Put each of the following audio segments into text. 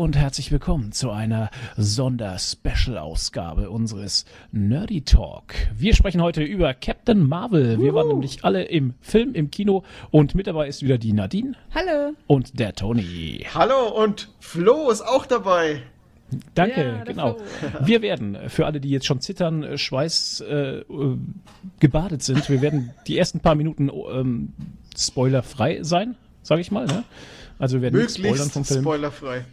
und herzlich willkommen zu einer Sonder-Special-Ausgabe unseres Nerdy Talk. Wir sprechen heute über Captain Marvel. Wir waren nämlich alle im Film, im Kino und mit dabei ist wieder die Nadine. Hallo. Und der Tony. Hallo und Flo ist auch dabei. Danke, Ja, genau. Flo. Wir werden, für alle, die jetzt schon zittern, äh, Schweiß äh, äh, gebadet sind, wir werden die ersten paar Minuten ähm, spoilerfrei sein, sage ich mal. Ne? Also wir werden nicht spoilern Möglichst vom Film. spoilerfrei.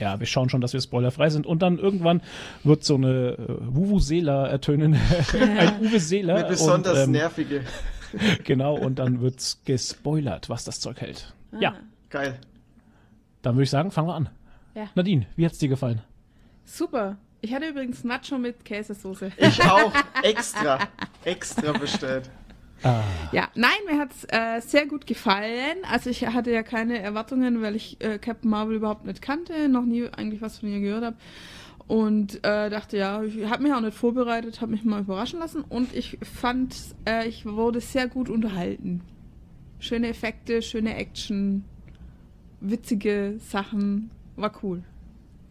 Ja, wir schauen schon, dass wir spoilerfrei sind. Und dann irgendwann wird so eine äh, Wuvu-Seela ertönen. Ein Uwe Seeler. Eine besonders und, ähm, nervige. Genau, und dann wird's gespoilert, was das Zeug hält. Ja, Geil. dann würde ich sagen, fangen wir an. Ja. Nadine, wie hat's dir gefallen? Super. Ich hatte übrigens Nacho mit Käsesoße. Ich auch extra, extra bestellt. Ja, nein, mir hat's äh, sehr gut gefallen. Also ich hatte ja keine Erwartungen, weil ich äh, Captain Marvel überhaupt nicht kannte, noch nie eigentlich was von ihr gehört habe. Und äh, dachte, ja, ich habe mich auch nicht vorbereitet, habe mich mal überraschen lassen. Und ich fand, äh, ich wurde sehr gut unterhalten. Schöne Effekte, schöne Action, witzige Sachen. War cool.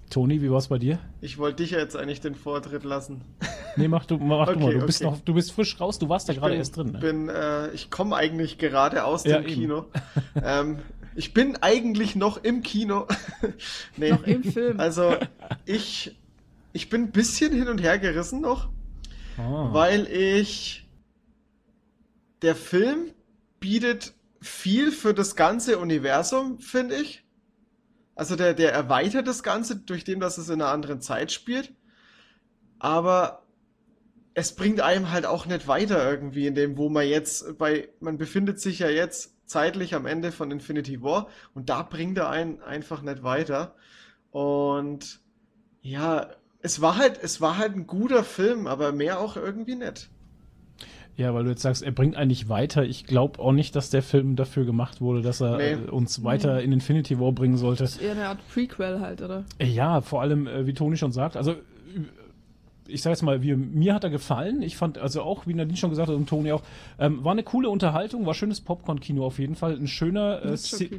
Toni, wie war's bei dir? Ich wollte dich ja jetzt eigentlich den Vortritt lassen. Nee, mach du, mach du Okay, mal. Du bist okay. noch, du bist frisch raus, du warst ja gerade erst drin. Ne? bin, äh, ich komme eigentlich gerade aus Ja, dem eben. Kino. ähm, ich bin eigentlich noch im Kino. nee. Noch im Film. Also ich, ich bin ein bisschen hin und her gerissen noch. Ah. weil ich der Film bietet viel für das ganze Universum, finde ich. Also der, der erweitert das Ganze durch dem, dass es in einer anderen Zeit spielt. Aber es bringt einem halt auch nicht weiter irgendwie in dem, wo man jetzt bei, man befindet sich ja jetzt zeitlich am Ende von Infinity War und da bringt er einen einfach nicht weiter. Und ja, es war halt, es war halt ein guter Film, aber mehr auch irgendwie nicht. Ja, weil du jetzt sagst, er bringt eigentlich weiter. Ich glaube auch nicht, dass der Film dafür gemacht wurde, dass er Nee. äh, uns weiter in Infinity War bringen sollte. Das ist eher eine Art Prequel halt, oder? Ja, vor allem, äh, wie Toni schon sagt, also ich sag jetzt mal, wie, mir hat er gefallen. Ich fand, also auch, wie Nadine schon gesagt hat und Toni auch, ähm, war eine coole Unterhaltung, war schönes Popcorn-Kino auf jeden Fall. Ein schöner, äh, Si-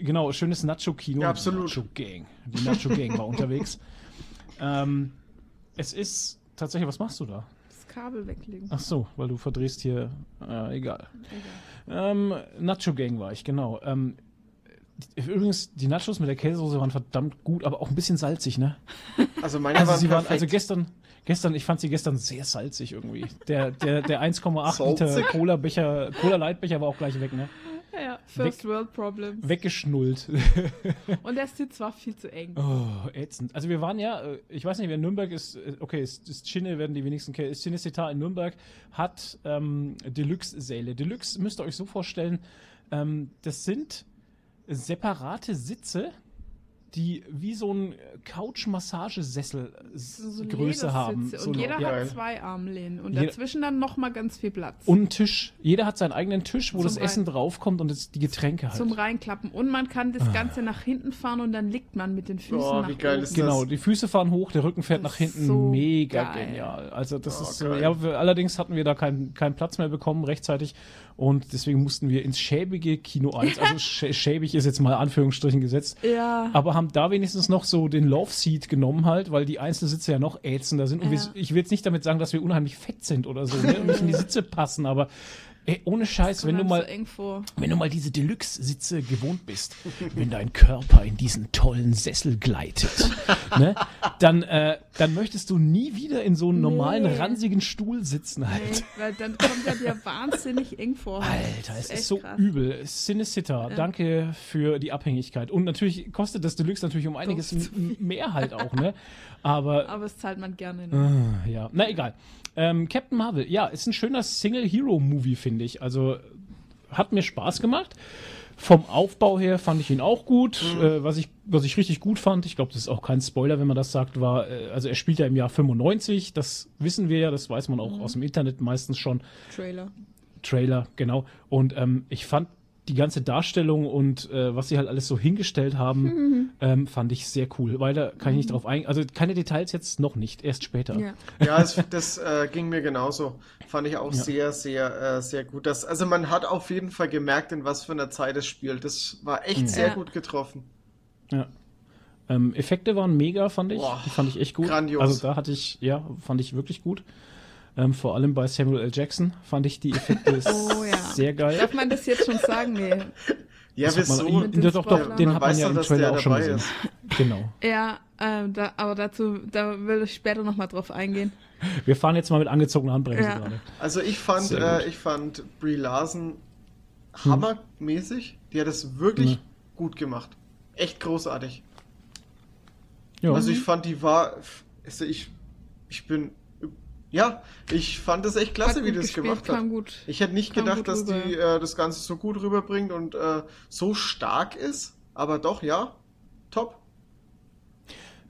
genau, schönes Nacho-Kino. Ja, absolut. Nacho-Gang. Die Nacho-Gang war unterwegs. Ähm, es ist tatsächlich, was machst du da? Das Kabel weglegen. Ach so, weil du verdrehst hier, äh, egal. Ähm, Nacho Gang war ich, genau. Ähm, übrigens, die Nachos mit der Käsesoße waren verdammt gut, aber auch ein bisschen salzig, ne? Also meine Also waren sie waren, perfekt. also gestern, gestern, ich fand sie gestern sehr salzig irgendwie. Der, der, der 1,8 Liter? Cola-Becher, Cola-Leitbecher war auch gleich weg, ne? Ja, First World Problems. Weggeschnullt. Und der Sitz war viel zu eng. Oh, ätzend. Also wir waren ja, äh, ich weiß nicht, wer in Nürnberg ist, äh, okay, ist, ist Cine, werden die wenigsten kennen. Cinecittà in Nürnberg hat ähm, Deluxe-Säle. Deluxe müsst ihr euch so vorstellen, ähm, das sind separate Sitze, die wie so ein Couch-Massagesessel So Größe haben. So und jeder hat zwei Armlehnen. Und Jeder- dazwischen dann nochmal ganz viel Platz. Und ein Tisch. Jeder hat seinen eigenen Tisch, wo Zum das Essen draufkommt und das, die Getränke halt. zum Reinklappen. Und man kann Ah. das Ganze nach hinten fahren und dann liegt man mit den Füßen Boah, nach wie geil oben. ist Genau, das? die Füße fahren hoch, der Rücken fährt Das nach hinten. so Mega geil. genial. Also das Oh, ist äh, geil. ja, wir, allerdings hatten wir da keinen keinen Platz mehr bekommen rechtzeitig und deswegen mussten wir ins schäbige Kino 1. Also schä schäbig ist jetzt mal Anführungsstrichen gesetzt. Ja. Aber haben da wenigstens noch so den Love Seat genommen halt, weil die Einzelsitze ja noch ätzender sind. Und wir, Ja. ich will jetzt nicht damit sagen, dass wir unheimlich fett sind oder so ne? und nicht in die Sitze passen, aber ey, ohne Scheiß, wenn du mal so eng vor. wenn du mal diese Deluxe-Sitze gewohnt bist, wenn dein Körper in diesen tollen Sessel gleitet, ne, dann, äh, dann möchtest du nie wieder in so einem normalen, Nee. ranzigen Stuhl sitzen halt. Nee, weil dann kommt er dir wahnsinnig eng vor. Alter, es ist, echt so krass. übel. Cinecittà, danke für die Abhängigkeit. Und natürlich kostet das Deluxe natürlich um einiges mehr halt auch, ne? Aber Aber es zahlt man gerne. Ne? Ah, ja, na egal. Ähm, Captain Marvel, ja, ist ein schöner Single-Hero-Movie, finde ich. Also hat mir Spaß gemacht. Vom Aufbau her fand ich ihn auch gut. Äh, was, ich, was ich richtig gut fand, ich glaube, das ist auch kein Spoiler, wenn man das sagt, war, äh, also er spielt ja im Jahr 95, das wissen wir ja, das weiß man auch aus dem Internet meistens schon. Trailer. Trailer, genau. Und ähm, ich fand die ganze Darstellung und äh, was sie halt alles so hingestellt haben, ähm, fand ich sehr cool. Weil da kann ich nicht drauf eingehen. Also keine Details jetzt noch nicht, erst später. Ja. Ja, das, das äh, ging mir genauso. Fand ich auch Ja. sehr, sehr, äh, sehr gut. Das, also man hat auf jeden Fall gemerkt, in was für einer Zeit es spielt. Das war echt sehr Ja. gut getroffen. Ja. Ähm, Effekte waren mega, fand ich. Boah, die fand ich echt gut. grandios. Also da hatte ich, ja, fand ich wirklich gut. Ähm, vor allem bei Samuel L. Jackson fand ich die Effekte Oh ja. sehr geil. Darf man das jetzt schon sagen? Nee. Ja, Das man- wieso? Ja, den doch, doch, den Man hat man ja im Trailer auch schon gesehen. Genau. Ja, ähm, da, aber dazu, da will ich später nochmal drauf eingehen. Wir fahren jetzt mal mit angezogener Handbremse Ja. gerade. Also ich fand, äh, ich fand Brie Larson hammermäßig. Die hat es wirklich Ja. gut gemacht. Echt großartig. Ja. Also ich fand, die war, also ich, ich bin, ja, ich fand es echt klasse, wie das gespielt, gemacht hat. gut. Ich hätte nicht gedacht, dass die rüber. äh, das Ganze so gut rüberbringt und äh, so stark ist. Aber doch, ja, top.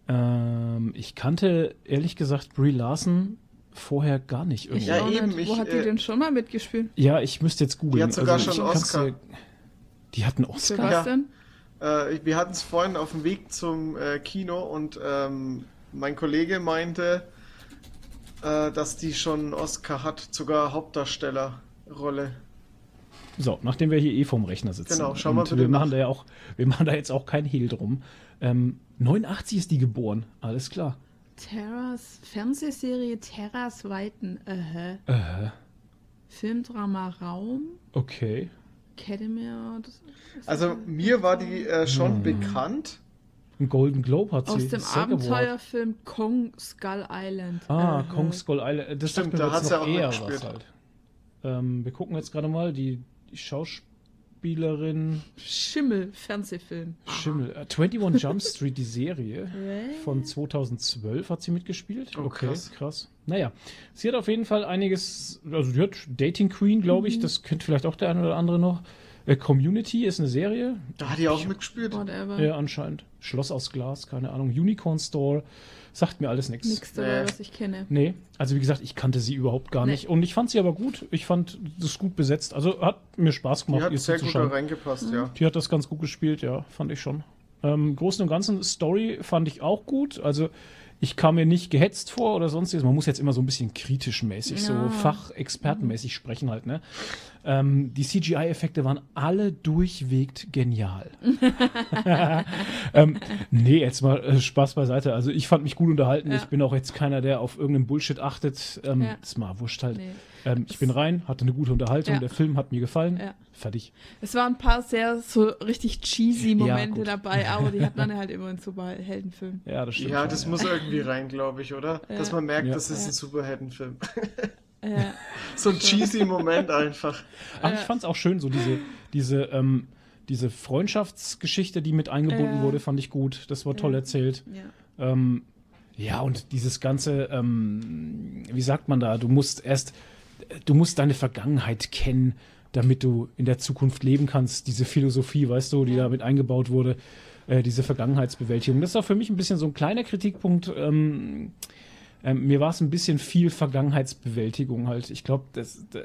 Ähm, ich kannte ehrlich gesagt Brie Larson vorher gar nicht irgendwo. Ich Ja, eben, nicht. Wo ich, hat die äh, denn schon mal mitgespielt? Ja, ich müsste jetzt googeln. Die hat sogar ich schon Oscar. dir- Die hat einen Für Oscar? was Ja. denn? Äh, wir hatten es vorhin auf dem Weg zum äh, Kino und ähm, mein Kollege meinte, äh, dass die schon einen Oscar hat, sogar Hauptdarstellerrolle. So, nachdem wir hier eh vorm Rechner sitzen. Genau, schau mal bitte wir machen da ja auch, wir machen da jetzt auch kein Hehl drum. Ähm, 89 ist die geboren, alles klar. Terras, Fernsehserie Terras Weiten. Äh, Äh, Filmdrama Raum. okay. Academy. Also mir war die äh, schon Hm. bekannt. Ein Golden Globe hat sie. Aus dem Award. Abenteuerfilm Kong Skull Island. Ah, Äh, Kong Skull Island. Das Stimmt, sagt mir da jetzt hat sie auch eher was halt. Ähm, wir gucken jetzt gerade mal, die, die Schauspielerin Schimmel, Fernsehfilm. Schimmel. Äh, 21 Jump Street, die Serie. Von 2012 hat sie mitgespielt. Oh, okay, krass. krass. Naja, sie hat auf jeden Fall einiges, also die hat Dating Queen, glaube ich, das kennt vielleicht auch der eine oder andere noch. Äh, Community ist eine Serie, Da hat die auch mitgespielt. Whatever. ja, anscheinend. Schloss aus Glas, keine Ahnung. Unicorn Store, sagt mir alles nichts. Nix dabei, was ich kenne. Nee, also wie gesagt, ich kannte sie überhaupt gar Nee. nicht. Und ich fand sie aber gut. Ich fand das gut besetzt. Also hat mir Spaß Die gemacht, hat ihr sehr gut da reingepasst, ja. Die hat das ganz gut gespielt, ja, fand ich schon. Ähm, Im Großen und Ganzen, Story fand ich auch gut. Also ich kam mir nicht gehetzt vor oder sonstiges. Man muss jetzt immer so ein bisschen kritisch mäßig, so Ja. fachexpertenmäßig sprechen halt, ne? Ähm, die CGI-Effekte waren alle durchweg genial. ähm, nee, jetzt mal äh, Spaß beiseite. Also ich fand mich gut unterhalten. Ja. Ich bin auch jetzt keiner, der auf irgendeinen Bullshit achtet. Ähm, Ja. Ist mal wurscht halt. Nee. Ähm, ich bin rein, hatte eine gute Unterhaltung. Ja. Der Film hat mir gefallen. Ja. Fertig. Es waren ein paar sehr so richtig cheesy Momente gut. dabei, aber die hat man halt immer in Superheldenfilmen. Ja, das stimmt. Ja, schon, das ja. muss irgendwie rein, glaube ich, oder? Ja. Dass man merkt, Ja. das ist Ja. ein Superheldenfilm. Ja. so ein cheesy Moment einfach. Ach, Äh. ich fand es auch schön, so diese, diese, ähm, diese Freundschaftsgeschichte, die mit eingebunden Ja. wurde, fand ich gut. Das war toll Ja. erzählt. ja. Ähm, ja, und dieses ganze, ähm, wie sagt man da, du musst erst, du musst deine Vergangenheit kennen, damit du in der Zukunft leben kannst. Diese Philosophie, weißt du, die da mit eingebaut wurde, äh, diese Vergangenheitsbewältigung. Das war für mich ein bisschen so ein kleiner Kritikpunkt. Ähm, ähm, mir war es ein bisschen viel Vergangenheitsbewältigung halt. Ich glaube, das, d-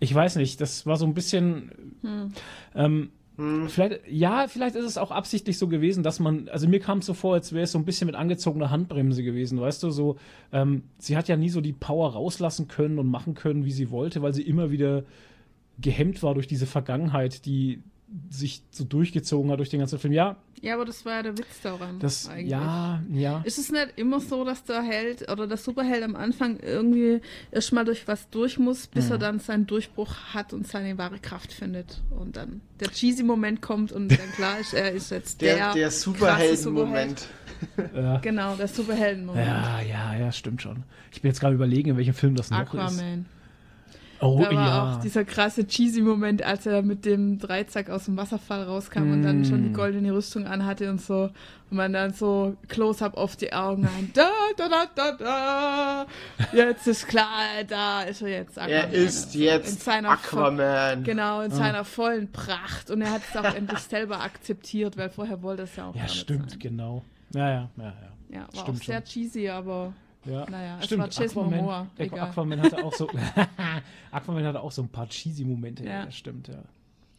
ich weiß nicht, das war so ein bisschen, Hm. ähm, Hm. Vielleicht, ja, vielleicht ist es auch absichtlich so gewesen, dass man, also mir kam es so vor, als wäre es so ein bisschen mit angezogener Handbremse gewesen, weißt du, so, ähm, sie hat ja nie so die Power rauslassen können und machen können, wie sie wollte, weil sie immer wieder gehemmt war durch diese Vergangenheit, die sich so durchgezogen hat durch den ganzen Film. Ja, ja, aber das war ja der Witz daran. das, eigentlich. ja, ja. Ist es nicht immer so, dass der Held oder der Superheld am Anfang irgendwie erstmal durch was durch muss, bis Mhm. er dann seinen Durchbruch hat und seine wahre Kraft findet? Und dann der cheesy Moment kommt und dann klar ist, er ist jetzt der, Der, der Superhelden-Moment. Ja. Genau, der Superhelden-Moment. ja, ja, ja, stimmt schon. Ich bin jetzt gerade überlegen, in welchem Film das noch ist. Aquaman. Oh, Da war ja. auch dieser krasse cheesy Moment, als er mit dem Dreizack aus dem Wasserfall rauskam und dann schon die Mm. goldene Rüstung anhatte und so. Und man dann so Close-up auf die Augen ein. Da, da, da, da, da. Jetzt ist klar, da ist er jetzt. Er Aquaman. ist in jetzt Aquaman. Genau, in seiner vollen Pracht. Und er hat es auch endlich selber akzeptiert, weil vorher wollte es ja auch ja, stimmt, sein. genau. Ja, ja, ja, ja. Ja, war Stimmt auch sehr schon. cheesy, aber Ja, Naja, es stimmt. war Jason Aquaman, Momoa, egal. Aquaman hatte auch so, Aquaman hatte auch so ein paar cheesy Momente. Ja, stimmt, ja.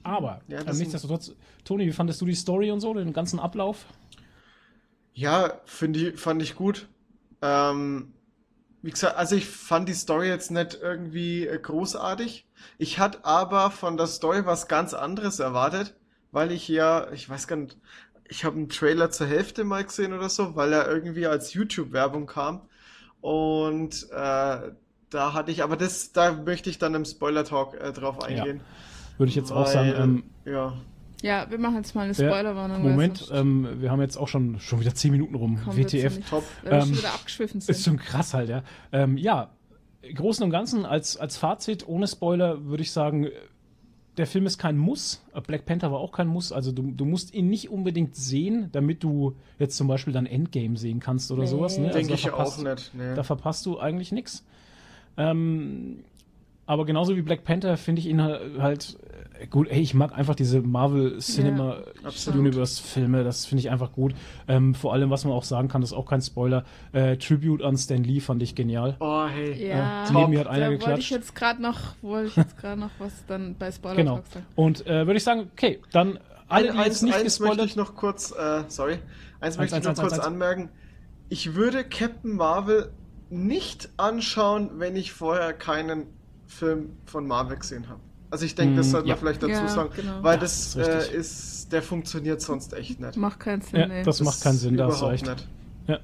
Aber Ja, das sind- nichtsdestotrotz, Toni, wie fandest du die Story und so, den ganzen Ablauf? Ja, finde ich, fand ich gut. Ähm, wie gesagt, also ich fand die Story jetzt nicht irgendwie äh, großartig. Ich hatte aber von der Story was ganz anderes erwartet, weil ich ja, ich weiß gar nicht, ich habe einen Trailer zur Hälfte mal gesehen oder so, weil er irgendwie als YouTube-Werbung kam. Und äh, da hatte ich, aber das, da möchte ich dann im Spoiler-Talk äh, drauf eingehen. Würde ich jetzt auch sagen. Ähm, ja. Ja, wir machen jetzt mal eine ja, Spoilerwarnung. Moment, ähm, wir haben jetzt auch schon, schon wieder 10 Minuten rum. Wir WTF. top. Weil wir schon Ähm, wieder abgeschwiffen Ist sind. schon krass halt, ja. Ähm, ja, im Großen und Ganzen als, als Fazit, ohne Spoiler, würde ich sagen, der Film ist kein Muss. Black Panther war auch kein Muss. Also du, du musst ihn nicht unbedingt sehen, damit du jetzt zum Beispiel dann Endgame sehen kannst oder Nee. sowas. Ne? Denke da ich verpasst- auch nicht. Nee. Da verpasst du eigentlich nichts. Ähm, aber genauso wie Black Panther finde ich ihn halt, halt äh, gut. Ey, ich mag einfach diese Marvel Cinema absolut. Universe Filme. Das finde ich einfach gut. Ähm, vor allem, was man auch sagen kann, das ist auch kein Spoiler. Äh, Tribute an Stan Lee fand ich genial. Oh, hey. Ja, Äh, neben mir hat einer da wollte ich geklatscht. jetzt gerade noch, wollte ich jetzt gerade noch was dann bei Spoiler Genau. Sagen. Und äh, würde ich sagen, okay, dann alle, die eins, jetzt nicht eins möchte gespoilert ich noch kurz, äh, sorry, eins möchte eins, ich noch eins, kurz anmerken. Ich würde Captain Marvel nicht anschauen, wenn ich vorher keinen Film von Marvel gesehen habe. Also ich denke, das Mm, sollte man ja. vielleicht dazu Ja, sagen, genau. weil Ja, das, das ist äh, richtig. ist, der funktioniert sonst echt nicht. Macht keinen Sinn, Ja, nee. das macht keinen Sinn, da hast du überhaupt recht. nicht. Ja.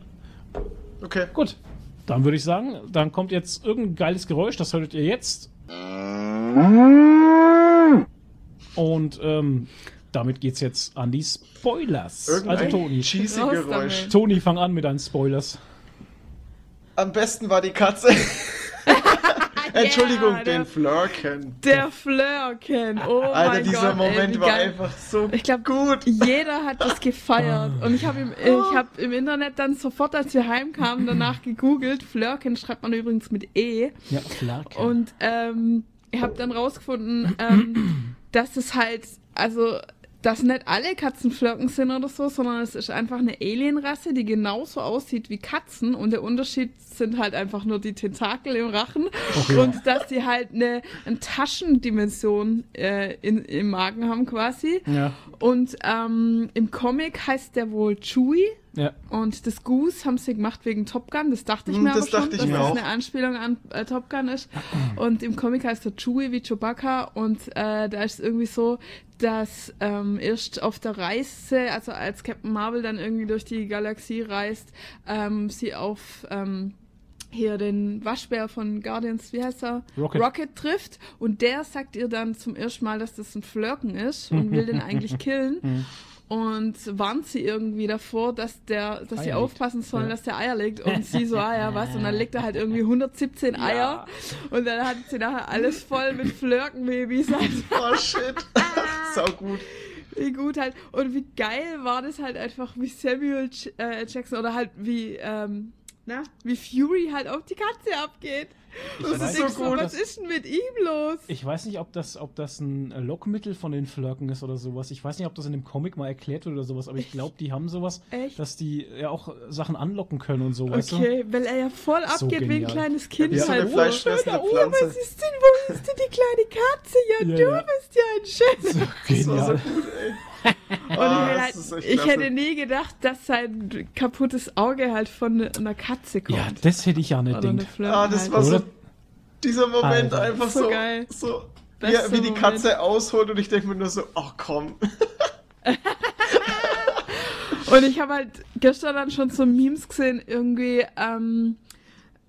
Okay. Gut, dann würde ich sagen, dann kommt jetzt irgendein geiles Geräusch, das hörtet ihr jetzt. Und ähm, damit geht's jetzt an die Spoilers. Irgendein also Toni. cheesy Geräusch. Toni, fang an mit deinen Spoilers. Am besten war die Katze. Entschuldigung, der- den Flirken. Der Flirken, oh Alter, mein dieser Gott, ey, Moment wie war geil. einfach so Ich glaube, gut. jeder hat das gefeiert. Und ich habe im, ich hab im Internet dann sofort, als wir heimkamen, danach gegoogelt. Flirken schreibt man übrigens mit E. Ja, Flarken. Und ähm, ich habe dann rausgefunden, ähm, dass es halt, also, dass nicht alle Katzen Flirken sind oder so, sondern es ist einfach eine Alienrasse, die genauso aussieht wie Katzen und der Unterschied sind halt einfach nur die Tentakel im Rachen Okay. und dass sie halt eine, eine Taschendimension äh, in, im Magen haben quasi. ja, Und ähm, im Comic heißt der wohl Chewie. Ja. Und das Goose haben sie gemacht wegen Top Gun. Das dachte ich Hm, mir das aber schon, dachte ich dass mir das auch. eine Anspielung an äh, Top Gun ist. Und im Comic heißt er Chewie wie Chewbacca. Und äh, da ist es irgendwie so, dass ähm, erst auf der Reise, also als Captain Marvel dann irgendwie durch die Galaxie reist, ähm, sie auf ähm, hier den Waschbär von Guardians, wie heißt er? Rocket. trifft und der sagt ihr dann zum ersten Mal, dass das ein Flirken ist und will den eigentlich killen und warnt sie irgendwie davor, dass der, dass sie Eier legt. aufpassen sollen, Ja. dass der Eier legt und sie so, ah ja, was und dann legt er halt irgendwie 117 Eier und dann hat sie nachher alles voll mit Flirkenbabys halt. Oh shit. Sau gut. Wie gut halt. Und wie geil war das halt einfach, wie Samuel J äh, Jackson oder halt wie, ähm, na, wie Fury halt auf die Katze abgeht. Ich Und weiß so so, gut. was ist denn mit ihm los? Ich weiß nicht, ob das, ob das ein Lockmittel von den Flirken ist oder sowas. Ich weiß nicht, ob das in dem Comic mal erklärt wird oder sowas, aber ich glaube, die haben sowas, Echt? dass die ja auch Sachen anlocken können und so, weißt du? Okay, weil er ja voll So abgeht wie ein genial. kleines Kind. wie so eine halt. oh, Pflanze. was ist denn, wo ist denn die kleine Katze? Ja, Ja, du ja. bist ja ein Schätz. Das war so Genial. gut, ey. Und Ah, ich, das halt, ich hätte nie gedacht, dass sein kaputtes Auge halt von einer Katze kommt. Ja, das hätte ich ja nicht gedacht. Ah, das halt. war so. Oder? Dieser Moment Alter. einfach So so. geil. so wie, Bester wie die Moment. Katze ausholt und ich denke mir nur so, ach komm. Und ich habe halt gestern dann schon so Memes gesehen, irgendwie ähm,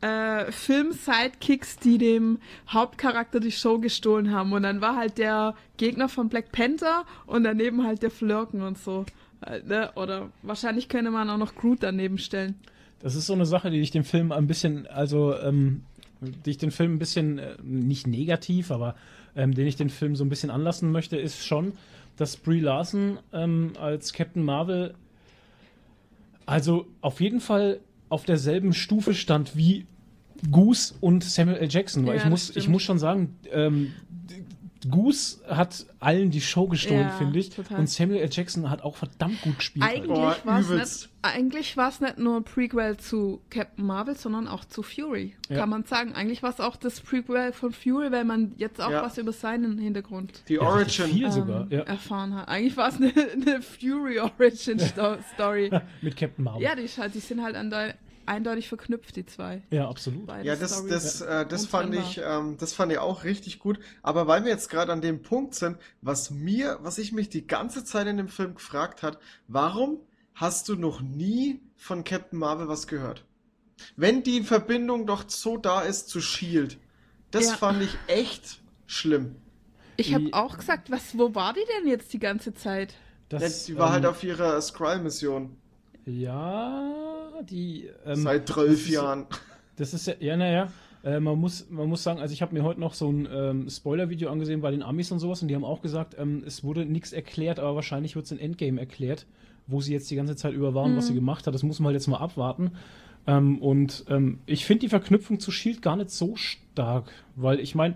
äh, Film-Sidekicks, die dem Hauptcharakter die Show gestohlen haben. Und dann war halt der Gegner von Black Panther und daneben halt der Flirken und so. Halt, ne? Oder wahrscheinlich könnte man auch noch Groot daneben stellen. Das ist so eine Sache, die ich dem Film ein bisschen, also, ähm, die ich den Film ein bisschen, äh, nicht negativ, aber ähm, den ich den Film so ein bisschen anlassen möchte, ist schon, dass Brie Larson ähm, als Captain Marvel also auf jeden Fall auf derselben Stufe stand wie Goose und Samuel L. Jackson. Weil Ja, ich, muss, ich muss schon sagen, ähm, Goose hat allen die Show gestohlen, Ja, finde ich. total. Und Samuel L. Jackson hat auch verdammt gut gespielt. Eigentlich war es nicht, nur ein Prequel zu Captain Marvel, sondern auch zu Fury. Ja. Kann man sagen. Eigentlich war es auch das Prequel von Fury, weil man jetzt auch Ja. was über seinen Hintergrund Die Origin. Sogar, ähm, ja. erfahren hat. Eigentlich war es eine, eine Fury Origin Sto Story. Mit Captain Marvel. ja, die, halt- die sind halt an der eindeutig verknüpft, die zwei. Ja, absolut. Beide Ja, das, das, äh, das fand ich, ähm, das fand ich auch richtig gut. Aber weil wir jetzt gerade an dem Punkt sind, was mir, was ich mich die ganze Zeit in dem Film gefragt hat, warum hast du noch nie von Captain Marvel was gehört? Wenn die Verbindung doch so da ist zu Shield, das Ja. fand ich echt schlimm. Ich habe auch gesagt, was, wo war die denn jetzt die ganze Zeit? Das, die war halt ähm, auf ihrer Skrull-Mission Ja, die. Ähm, seit zwölf Jahren. Das ist ja, ja, naja. Äh, man, muss, man muss sagen, also ich habe mir heute noch so ein ähm, Spoiler-Video angesehen bei den Amis und sowas und die haben auch gesagt, ähm, es wurde nichts erklärt, aber wahrscheinlich wird es in Endgame erklärt, wo sie jetzt die ganze Zeit über waren, was sie gemacht hat. Das muss man halt jetzt mal abwarten. Ähm, und ähm, ich finde die Verknüpfung zu Shield gar nicht so stark, weil ich meine,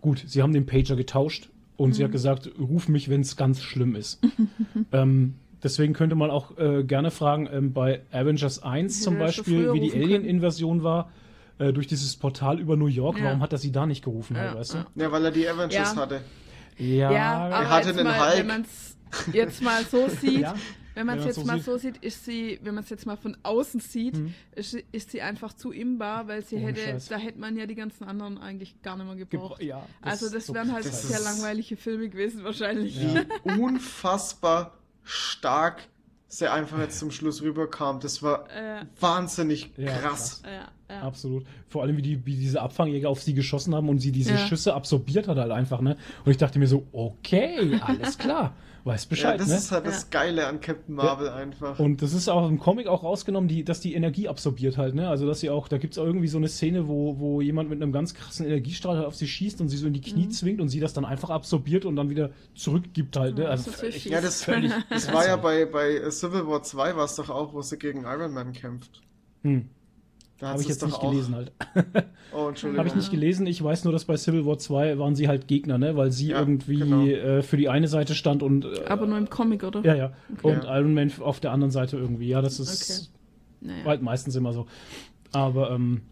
gut, sie haben den Pager getauscht und sie hat gesagt, ruf mich, wenn es ganz schlimm ist. ähm, deswegen könnte man auch äh, gerne fragen, ähm, bei Avengers 1 zum Hätte er schon Beispiel, wie die. Alien-Invasion war, äh, durch dieses Portal über New York, Ja. warum hat er sie da nicht gerufen, Ja, halt, weißt ja. Ja, weil er die Avengers Ja. hatte. du? Ja, Ja, aber hatte jetzt einen mal, Hulk. wenn man es jetzt mal so sieht, Ja, wenn man es jetzt so mal sieht. so sieht, ist sie, wenn man es jetzt mal von außen sieht, Mhm. ist, sie- ist sie einfach zu imbar, weil sie Ohne hätte, Scheiß. da hätte man ja die ganzen anderen eigentlich gar nicht mehr gebraucht. Gebra- ja, also das so wären halt das sehr langweilige Filme gewesen wahrscheinlich. Ja. Unfassbar stark sie einfach jetzt zum Schluss rüberkam. Das war Äh, wahnsinnig Ja, krass. ja, ja. Absolut. Vor allem, wie, die, wie diese Abfangjäger auf sie geschossen haben und sie diese Ja. Schüsse absorbiert hat halt einfach, ne? Und ich dachte mir so, okay, alles klar. Weiß Ja, Bescheid, das ne? ist halt das Geile an Captain Marvel einfach. Und das ist auch im Comic auch rausgenommen, die, dass die Energie absorbiert halt, ne? Also dass sie auch, da gibt es irgendwie so eine Szene, wo, wo jemand mit einem ganz krassen Energiestrahl halt auf sie schießt und sie so in die Knie Mhm. zwingt und sie das dann einfach absorbiert und dann wieder zurückgibt halt, ne? Ja, Also das ist natürlich völlig- ja, das, völlig. das war ja bei, bei Civil War 2 war es doch auch, wo sie gegen Iron Man kämpft. Hm, Habe ich jetzt nicht auch. gelesen halt. Oh, Entschuldigung. Habe ich nicht gelesen. Ich weiß nur, dass bei Civil War 2 waren sie halt Gegner, ne? Weil sie Ja, irgendwie genau. äh, für die eine Seite stand und äh, Aber nur im Comic, oder? ja, ja. Und Ja. Iron Man auf der anderen Seite irgendwie. Ja, das ist Naja. halt meistens immer so. Aber ähm,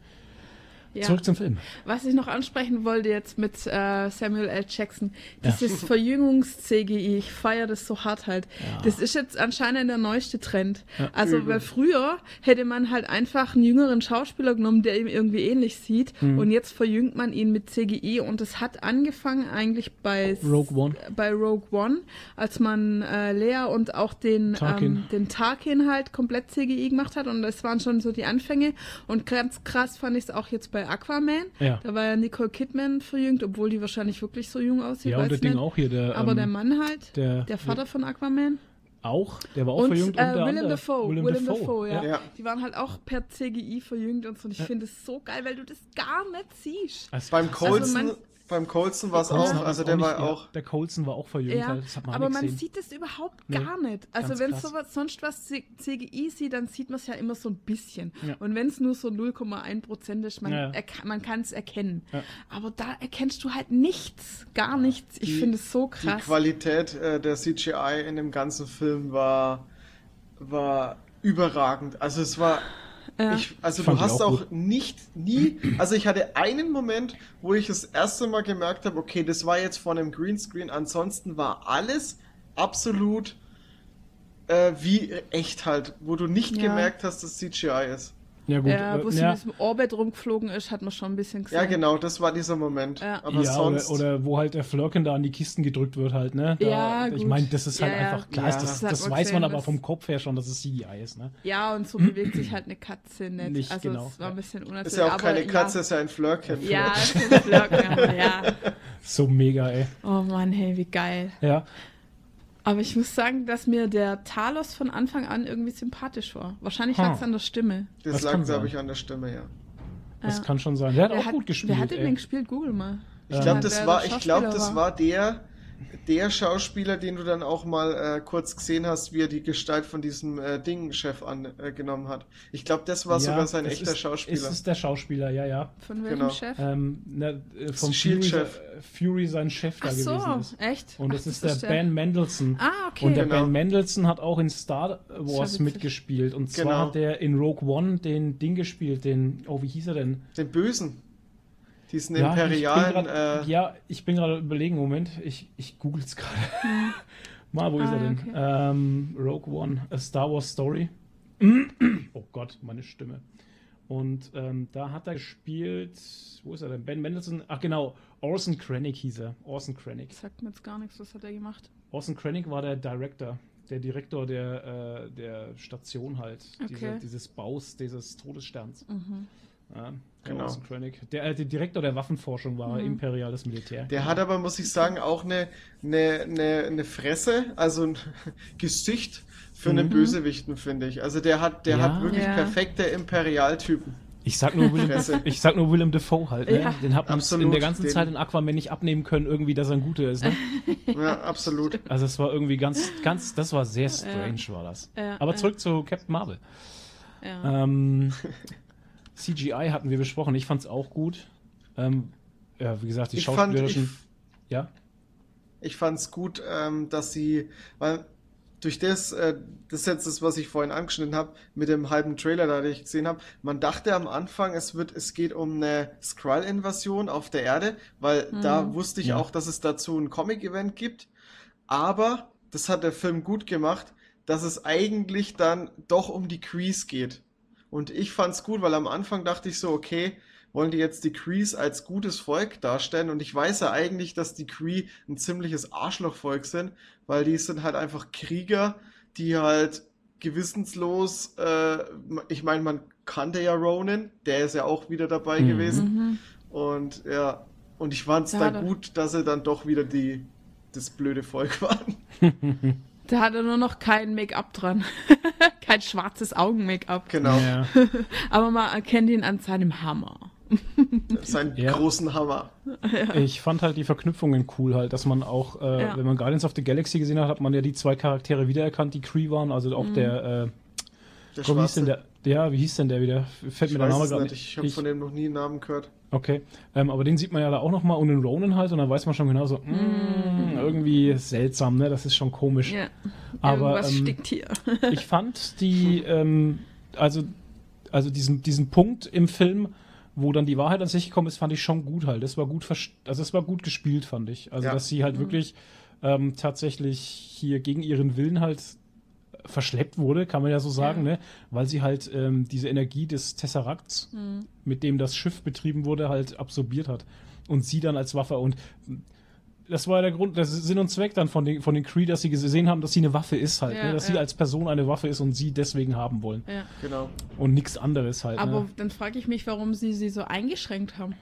Ja. zurück zum Film. Was ich noch ansprechen wollte jetzt mit äh, Samuel L. Jackson, Ja. dieses Verjüngungs-CGI, ich feiere das so hart halt. Ja. Das ist jetzt anscheinend der neueste Trend. Ja. Also, Übel. weil früher hätte man halt einfach einen jüngeren Schauspieler genommen, der ihm irgendwie ähnlich sieht Mhm. und jetzt verjüngt man ihn mit CGI und das hat angefangen eigentlich bei Rogue One. bei Rogue One, als man äh, Lea und auch den Tarkin. Ähm, den Tarkin halt komplett CGI gemacht hat und das waren schon so die Anfänge und ganz krass fand ich es auch jetzt bei Aquaman. Ja. Da war ja Nicole Kidman verjüngt, obwohl die wahrscheinlich wirklich so jung aussieht. Ja, und der Ding nicht. auch hier, der, Aber ähm, der Mann halt, der, der Vater von Aquaman. auch, der war auch Und, verjüngt äh, und der Willem. Dafoe, Willem, Willem Dafoe, Dafoe, ja. Ja. Die waren halt auch per CGI verjüngt und so. Und ich finde es so geil, weil du das gar nicht siehst. Also, Beim Colson, man- beim Colson war es auch, also der war auch, Der Colson war auch verjüngt, Ja, das hat man aber man gesehen. sieht es überhaupt Nee, gar nicht. Also wenn krass. sowas, sonst was CGI sieht, dann sieht man es ja immer so ein bisschen. Ja. Und wenn es nur so 0,1 Prozent ist, man, Ja, man kann es erkennen. Ja. Aber da erkennst du halt nichts, gar nichts. Ich Die- finde es so die krass. Qualität äh, der CGI in dem ganzen Film war, war überragend. Also es war, Ja. ich, also Fand du hast auch auch nicht, nie, also ich hatte einen Moment, wo ich das erste Mal gemerkt habe, okay, das war jetzt von einem Greenscreen, ansonsten war alles absolut äh, wie echt halt, wo du nicht Ja. gemerkt hast, dass CGI ist. Ja, gut. ja, wo äh, sie ja, mit diesem Orbit rumgeflogen ist, hat man schon ein bisschen gesehen. Ja, genau, das war dieser Moment. Ja. Aber ja, sonst. oder, oder wo halt der Flirken da an die Kisten gedrückt wird halt, ne? Da, Ja, Ich gut. meine, das ist halt einfach klar, Ja. das, Das das weiß man aber vom Kopf her schon, dass es CGI ist, ne? Ja, und so bewegt sich halt eine Katze nicht. Nicht also genau, es war ein bisschen unnatürlich. ist ja auch aber keine Katze, Ja, ist ja ein Flirken. ja es ist ein Flirken, ja. So mega, ey. Oh Mann, hey, wie geil. Ja. Aber ich muss sagen, dass mir der Talos von Anfang an irgendwie sympathisch war. Wahrscheinlich lag es an der Stimme. Das, Das lag, glaube ich, an der Stimme, ja. Das Ja. kann schon sein. Der hat Wer auch gut gespielt. Wer hat denn den gespielt? Google mal. Ich glaube, wer das der war, ich glaube, Schauspieler das war der, der Schauspieler, den du dann auch mal äh, kurz gesehen hast, wie er die Gestalt von diesem äh, Ding-Chef angenommen hat. Ich glaube, das war Ja, sogar sein echter ist, Schauspieler. Ist es der Schauspieler, ja, ja. Von welchem Genau. Chef? Ähm, ne, äh, vom Fury, Shield-Chef. äh, Fury sein Chef da Ach so, gewesen ist. echt? Und Ach, das ist der Ben Mendelsohn. Ah, okay. Und der Genau. Ben Mendelsohn hat auch in Star Wars mitgespielt. Und zwar Genau. hat der in Rogue One den Ding gespielt, den, oh, wie hieß er denn? Den Bösen. Diesen Ja, imperialen. ich grad, äh, ja, ich bin gerade überlegen, Moment, ich, ich google es gerade. Mal, wo ist Ah, er denn? okay. Ähm, Rogue One, A Star Wars Story. Oh Gott, meine Stimme. Und ähm, da hat er gespielt, wo ist er denn? Ben Mendelssohn, ach genau, Orson Krennic hieß er. Orson Krennic. Sagt mir jetzt gar nichts, was hat er gemacht? Orson Krennic war der Director, der Direktor der, äh, der Station halt, Okay. dieser, dieses Baus, dieses Todessterns. Mhm. Ja, der Genau. Orson Krennic. Der, äh, der Direktor der Waffenforschung war Mhm. imperiales Militär. Der hat aber, muss ich sagen, auch eine, eine, eine, eine Fresse, also ein Gesicht für einen Mhm. Bösewichten, finde ich. Also der hat, der Ja. hat wirklich Ja. perfekte Imperialtypen. Ich sag nur Willem, Fresse. ich sag nur Willem Dafoe halt, ne? Ja. Den hat man in der ganzen den- Zeit in Aquaman nicht abnehmen können, irgendwie, dass er ein guter ist. Ne? Ja, absolut. Also es war irgendwie ganz, ganz, das war sehr strange, war das. Ja, Aber ja. zurück zu Captain Marvel. Ja. Ähm, CGI hatten wir besprochen, ich fand's auch gut. Ähm, ja, wie gesagt, die Ich fand, ich, schauspielerischen. ja, ich fand's gut, ähm, dass sie, weil durch das, äh, das ist jetzt das, was ich vorhin angeschnitten habe, mit dem halben Trailer, da den ich gesehen habe, man dachte am Anfang, es wird, es geht um eine Skrull-Invasion auf der Erde, weil da wusste ich Ja. auch, dass es dazu ein Comic-Event gibt, aber das hat der Film gut gemacht, dass es eigentlich dann doch um die Crees geht. Und ich fand's gut, weil am Anfang dachte ich so, okay, wollen die jetzt die Crees als gutes Volk darstellen? Und ich weiß ja eigentlich, dass die Cree ein ziemliches Arschlochvolk sind, weil die sind halt einfach Krieger, die halt gewissenslos, äh, ich meine, man kannte ja Ronan, der ist ja auch wieder dabei Mhm. gewesen. Mhm. Und ja, und ich fand's Ja, dann da- gut, dass sie dann doch wieder die, das blöde Volk waren. Da hat er nur noch kein Make-up dran. kein schwarzes Augen-Make-up. Genau. ja. Aber man erkennt ihn an seinem Hammer. Seinen Ja. großen Hammer. Ich fand halt die Verknüpfungen cool halt, dass man auch, äh, Ja. wenn man Guardians of the Galaxy gesehen hat, hat man ja die zwei Charaktere wiedererkannt, die Cree waren, also auch der, äh, Der Gott, wie hieß denn der, ja, wie hieß denn der wieder? Fällt Ich mir der Name gerade nicht. Ich habe von dem noch nie einen Namen gehört. Okay, ähm, aber den sieht man ja da auch nochmal und den Ronan halt und dann weiß man schon genau so, mm, irgendwie seltsam, ne? Das ist schon komisch. Ja. Aber, Irgendwas ähm, stinkt hier. Ich fand die, ähm, also, also diesen, diesen Punkt im Film, wo dann die Wahrheit an sich gekommen ist, fand ich schon gut halt. Das war gut, also es war gut gespielt, fand ich. Also, Ja. dass sie halt wirklich ähm, tatsächlich hier gegen ihren Willen halt verschleppt wurde, kann man ja so sagen, Ja. ne? Weil sie halt ähm, diese Energie des Tesseracts, mit dem das Schiff betrieben wurde, halt absorbiert hat. Und sie dann als Waffe und das war der Grund, der Sinn und Zweck dann von den, von den Cree, dass sie gesehen haben, dass sie eine Waffe ist halt, Ja, ne? dass ja. sie als Person eine Waffe ist und sie deswegen haben wollen. Ja. Genau. Und nichts anderes halt. Aber ne? dann frage ich mich, warum sie sie so eingeschränkt haben.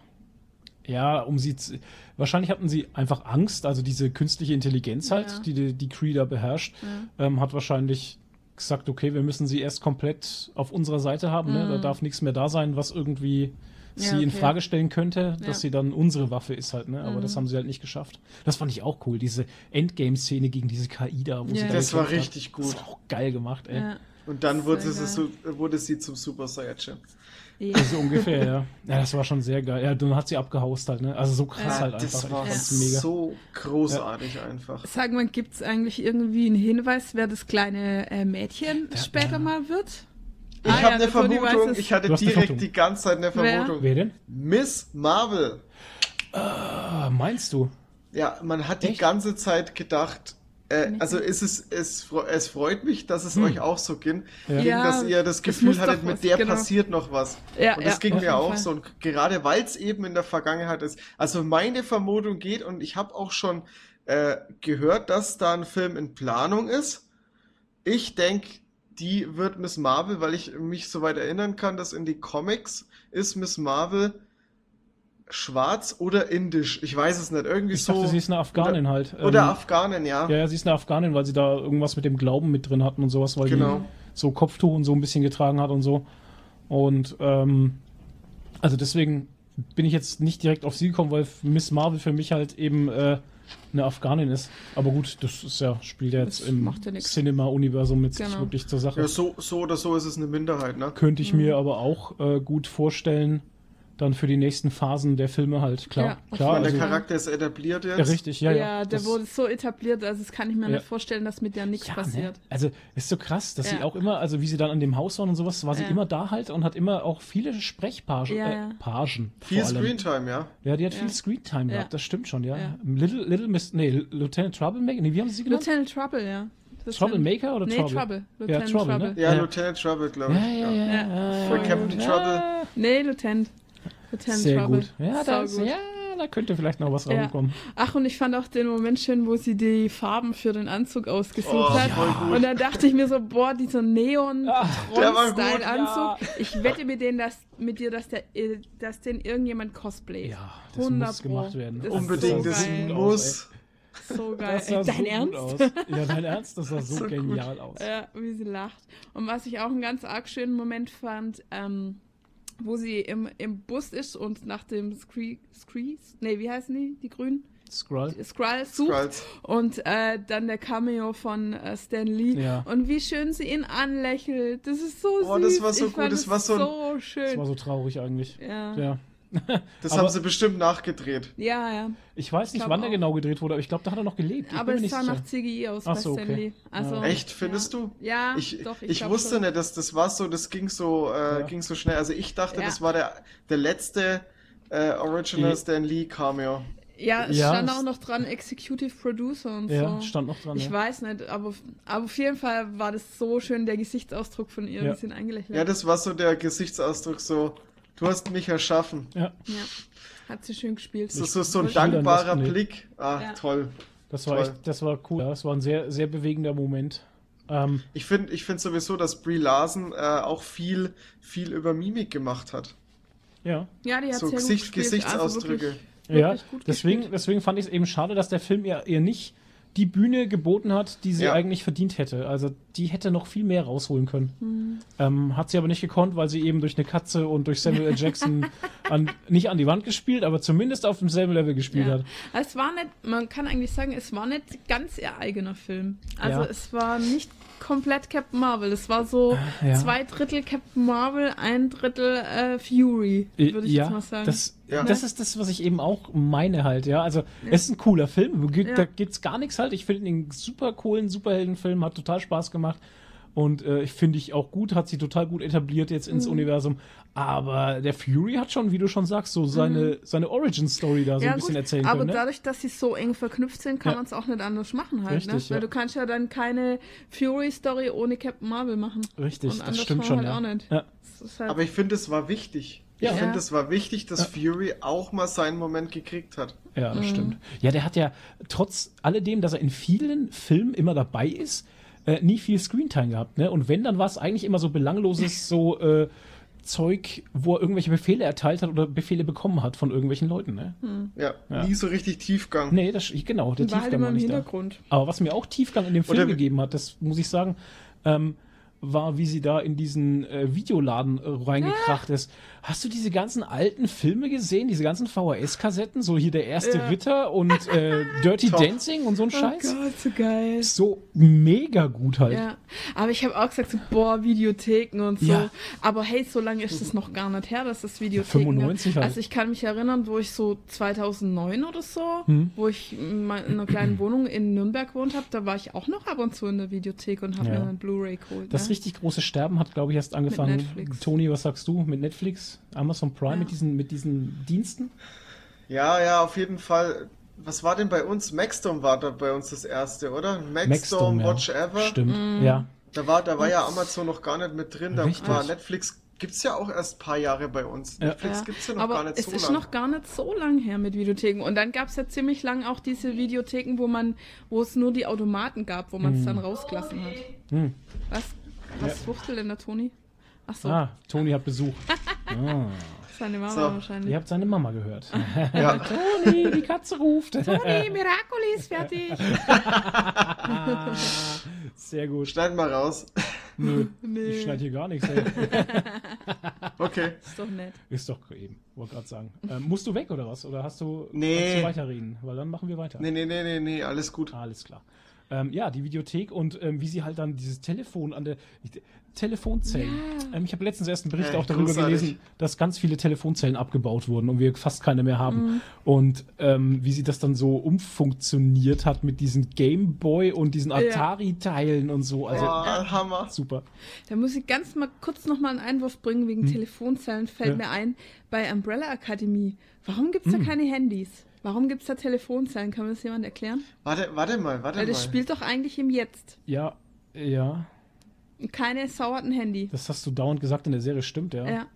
Ja, um sie zu, wahrscheinlich hatten sie einfach Angst, also diese künstliche Intelligenz halt, Ja. die, die die Cree da beherrscht, ähm, hat wahrscheinlich gesagt, okay, wir müssen sie erst komplett auf unserer Seite haben, ne? da darf nichts mehr da sein, was irgendwie Mhm. Ja, sie in okay. Frage stellen könnte, dass Ja. sie dann unsere Waffe ist halt, ne? aber Mhm. das haben sie halt nicht geschafft. Das fand ich auch cool, diese Endgame-Szene gegen diese KI da, wo sie Ja. da Das war gekämpft hat. richtig gut. Das war auch geil gemacht, ey. Ja. Und dann wurde sie, so, wurde sie zum Super Saiyajin. Ja. So ungefähr, ja. Ja, das war schon sehr geil. Ja, dann hat sie abgehaust halt, ne? Also so krass Ja, halt das einfach. war ich fand's mega. so großartig einfach. Sag mal, gibt es eigentlich irgendwie einen Hinweis, wer das kleine äh, Mädchen Ja, später ja. mal wird? Ich Ah, habe ja, eine der weiß Vermutung, ich hatte direkt die ganze Zeit eine Wer? Vermutung. Wer denn? Miss Marvel. Ah, meinst du? Ja, man hat die Echt? ganze Zeit gedacht, äh, also ist es, es, es freut mich, dass es Hm. euch auch so ging, Ja. ging, dass ihr das Gefühl hattet, mit was, der genau. passiert noch was. Ja, Und das ja, ging mir auch Fall. so. Und gerade weil es eben in der Vergangenheit ist. Also meine Vermutung geht, und ich habe auch schon äh, gehört, dass da ein Film in Planung ist. Ich denke, die wird Miss Marvel, weil ich mich soweit erinnern kann, dass in die Comics ist Miss Marvel schwarz oder indisch. Ich weiß es nicht. Irgendwie Ich so. dachte, sie ist eine Afghanin halt. Oder Ähm, Afghanin, ja. Ja, ja, sie ist eine Afghanin, weil sie da irgendwas mit dem Glauben mit drin hatten und sowas, weil Genau. die so Kopftuch und so ein bisschen getragen hat und so. Und ähm, also deswegen bin ich jetzt nicht direkt auf sie gekommen, weil Miss Marvel für mich halt eben äh, eine Afghanin ist. Aber gut, das ist ja, spielt ja jetzt Das im ja. Cinema-Universum jetzt Genau. wirklich zur Sache. Ja, so, so oder so ist es eine Minderheit, ne? Könnte ich Mhm. mir aber auch äh, gut vorstellen, dann für die nächsten Phasen der Filme halt. Klar, Ja, klar. Weil der Also, Charakter ist etabliert jetzt. ja, richtig, ja, Ja, ja. der das- wurde so etabliert, also das kann ich mir Ja. nicht vorstellen, dass mit der nichts Ja, passiert. Ne? Also ist so krass, dass sie Ja. auch immer, also wie sie dann an dem Haus waren und sowas, war sie Ja. immer da halt und hat immer auch viele Sprechpagen. Ja, äh, ja. Pagen. Viel. Screentime, ja. Ja, die hat Ja. viel Screentime Ja. gehabt, das stimmt schon, ja. Ja. Little, Little Miss, nee, Lieutenant Troublemaker, nee, wie haben sie sie genannt? Lieutenant Trouble, ja. Troublemaker oder nee, Trouble? Trouble. Ja, Lieutenant Trouble, Trouble. ne? Ja, Ja. Lieutenant Trouble, glaube ich. Ja, ja, ja. Ja. ja, Für ja, Captain ja. Trouble. Nee, Lieutenant. Lieutenant Sehr Trouble. gut. Ja, das, gut. ja, da könnte vielleicht noch was Ja. rauskommen. Ach, und ich fand auch den Moment schön, wo sie die Farben für den Anzug ausgesucht Oh, hat. gut. Und dann dachte ich mir so, boah, dieser neon Ah, gut, style anzug ja. Ich wette mit, denen, dass, mit dir, dass, der, äh, dass den irgendjemand cosplayt. Ja, das 100 muss Pro. gemacht werden. Das ist Unbedingt, so das geil. muss. So geil. Das sah Dein so gut Ernst? aus. Ja, dein Ernst, das sah so, So gut. genial aus. Ja, wie sie lacht. Und was ich auch einen ganz arg schönen Moment fand, ähm, wo sie im, im Bus ist und nach dem Scree, Screes, nee, wie heißen die, die Grünen? Scroll. Skrull sucht. Skrulls. Und äh, dann der Cameo von äh, Stan Lee. Ja. Und wie schön sie ihn anlächelt. Das ist so Oh, süß. das war so ich gut, das es war so so Das schön. war so traurig eigentlich. ja. Ja. Das Aber- haben sie bestimmt nachgedreht. ja, ja. Ich weiß nicht, glaub wann der auch. genau gedreht wurde, aber ich glaube, da hat er noch gelebt. Ich Aber es nicht sah sicher. nach CGI aus Ach bei so, Stan okay. Lee. Also, Ja. Echt, findest ja. du? Ja, Ich, doch. Ich, ich, wusste schon. nicht, dass das war so, das ging so, äh, Ja. ging so schnell. Also ich dachte, Ja. das war der, der letzte äh, Original Die- Stan Lee Cameo. Ja, es Ja, stand auch noch dran, Executive Producer und Ja, so. stand noch dran. Ich ja. weiß nicht, aber, aber auf jeden Fall war das so schön, der Gesichtsausdruck von ihr, Ja. wie sie ihn angelächelt Ja, das war so der Gesichtsausdruck so, du hast mich erschaffen. Ja, Ja, hat sie schön gespielt. So, so, so ein dankbarer. Blick. Ah, Ja. toll. das war Toll. echt, das war cool. Ja, das war ein sehr, sehr bewegender Moment. Ähm, Ich finde ich find sowieso, dass Brie Larson äh, auch viel, viel über Mimik gemacht hat. ja. Ja, die hat So sehr Gesicht- gut gespielt. Also Gesichtsausdrücke. wirklich, Ja, wirklich gut deswegen, gespielt. deswegen fand ich es eben schade, dass der Film ihr, ihr nicht die Bühne geboten hat, die sie Ja. eigentlich verdient hätte. Also die hätte noch viel mehr rausholen können. Hm. Ähm, hat sie aber nicht gekonnt, weil sie eben durch eine Katze und durch Samuel L. Jackson an, nicht an die Wand gespielt, aber zumindest auf demselben Level gespielt Ja. hat. Es war nicht, man kann eigentlich sagen, es war nicht ganz ihr eigener Film. Also Ja. es war nicht komplett Captain Marvel. Es war so Ja. zwei Drittel Captain Marvel, ein Drittel äh, Fury, würde ich ja, jetzt mal sagen. Das, Ja. das ist das, was ich eben auch meine halt, ja. Also es ist ein cooler Film, da gibt's gar nichts halt. Ich finde ihn einen super coolen Superheldenfilm, hat total Spaß gemacht. Und äh, ich finde ich auch gut, hat sie total gut etabliert jetzt ins Mhm. Universum. Aber der Fury hat schon, wie du schon sagst, so seine, seine Origin-Story da so Mhm. ja, ein bisschen gut, erzählen aber können. Ne? dadurch, dass sie so eng verknüpft sind, kann Ja. man es auch nicht anders machen halt. Richtig, ne? ja. Weil du kannst ja dann keine Fury-Story ohne Captain Marvel machen. Richtig, Und das stimmt schon. halt ja. auch nicht. Ja. Halt, Aber ich finde, es war wichtig. Ja. Ich finde, Ja. es war wichtig, dass Ja. Fury auch mal seinen Moment gekriegt hat. Ja, Mhm. das stimmt. Ja, der hat ja trotz alledem, dass er in vielen Filmen immer dabei ist, äh, nie viel Screentime gehabt. Ne? Und wenn, dann war es eigentlich immer so belangloses so äh, Zeug, wo er irgendwelche Befehle erteilt hat oder Befehle bekommen hat von irgendwelchen Leuten. Ne? Ja, Ja. nie so richtig Tiefgang. Nee, das, genau, der war halt Tiefgang immer war im nicht da. Hintergrund. Aber was mir auch Tiefgang in dem Film Oder- gegeben hat, das muss ich sagen, ähm, war, wie sie da in diesen äh, Videoladen äh, reingekracht ist. Hast du diese ganzen alten Filme gesehen, diese ganzen VHS-Kassetten? So hier der erste Ja. Ritter und äh, Dirty Top. Dancing und so ein Oh Scheiß? Gott, so geil. so mega gut halt. Ja, aber ich habe auch gesagt, so, boah, Videotheken und so. Ja. Aber hey, so lange ist es noch gar nicht her, dass es Videotheken 95 gab. halt. Also ich kann mich erinnern, wo ich so 2009 oder so, Hm. wo ich in einer kleinen Wohnung in Nürnberg gewohnt habe, da war ich auch noch ab und zu in der Videothek und habe Ja. mir einen Blu-ray geholt. Das ne? Richtig große Sterben hat, glaube ich, erst angefangen. Toni, was sagst du mit Netflix, Amazon Prime, Ja. mit, diesen, mit diesen Diensten? Ja, ja, auf jeden Fall. Was war denn bei uns? Maxdome war da bei uns das erste, oder? Maxdome, Maxdome, ja. Watch Ever. Stimmt, Mm. ja. Da war, da war ja Amazon noch gar nicht mit drin. Da Richtig. war Netflix gibt's ja auch erst ein paar Jahre bei uns. Ja. Netflix Ja, gibt's ja noch aber gar nicht es so ist lange. noch gar nicht so lang her mit Videotheken. Und dann gab es ja ziemlich lang auch diese Videotheken, wo man, wo es nur die Automaten gab, wo man es dann rausgelassen hat. Hm. Was? Was fuchtelt denn der Toni? Ach so, Ah, Toni hat Besuch. ah, seine Mama So, wahrscheinlich. ihr habt seine Mama gehört. Ja. Toni, die Katze ruft. Toni, Miracoli ist fertig. Sehr gut. Schneid mal raus. Nö, Nee. ich schneide hier gar nichts. Ey. Okay. Ist doch nett. Ist doch eben, wollte gerade sagen. Ähm, musst du weg oder was? Oder hast du, Nee. kannst du weiterreden? Weil dann machen wir weiter. Nee, nee, nee, nee, nee, alles gut. Alles klar. Ähm, ja, die Videothek und ähm, wie sie halt dann dieses Telefon an der ich- Telefonzellen. Ja. Ähm, ich habe letztens erst einen Bericht Äh, auch darüber großartig. gelesen, dass ganz viele Telefonzellen abgebaut wurden und wir fast keine mehr haben. Mhm. Und ähm, wie sie das dann so umfunktioniert hat mit diesen Gameboy und diesen Ja. Atari-Teilen und so. Also Boah, Hammer. super. Da muss ich ganz mal kurz noch mal einen Einwurf bringen Hm. wegen Telefonzellen. Fällt Ja. mir ein, bei Umbrella Akademie. Warum gibt es Hm. da keine Handys? Warum gibt es da Telefonzellen? Kann mir das jemand erklären? Warte, warte mal, warte Weil mal. das spielt doch eigentlich im Jetzt. Ja, ja. Keine Sau hat ein Handy. Das hast du dauernd gesagt in der Serie, stimmt, ja. Ja.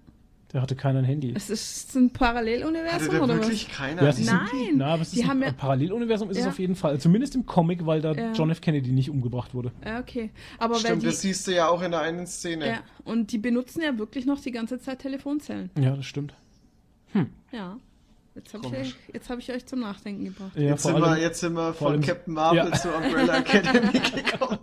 Der hatte keiner ein Handy. Es ist ein Hatte Paralleluniversum da oder wirklich was? keiner? Ja, Nein, Ein, na, aber es die ist haben ein ja- Paralleluniversum ist es auf jeden Fall. Zumindest im Comic, weil da Ja. John F. Kennedy nicht umgebracht wurde. Ja, okay. Aber Stimmt, die, das siehst du ja auch in der einen Szene. ja, und die benutzen ja wirklich noch die ganze Zeit Telefonzellen. Ja, das stimmt. Ja. Jetzt habe ich, jetzt hab ich euch zum Nachdenken gebracht. Ja, Jetzt, sind wir, allem, jetzt sind wir von allem- Captain Marvel Ja. zu Umbrella Academy gekommen.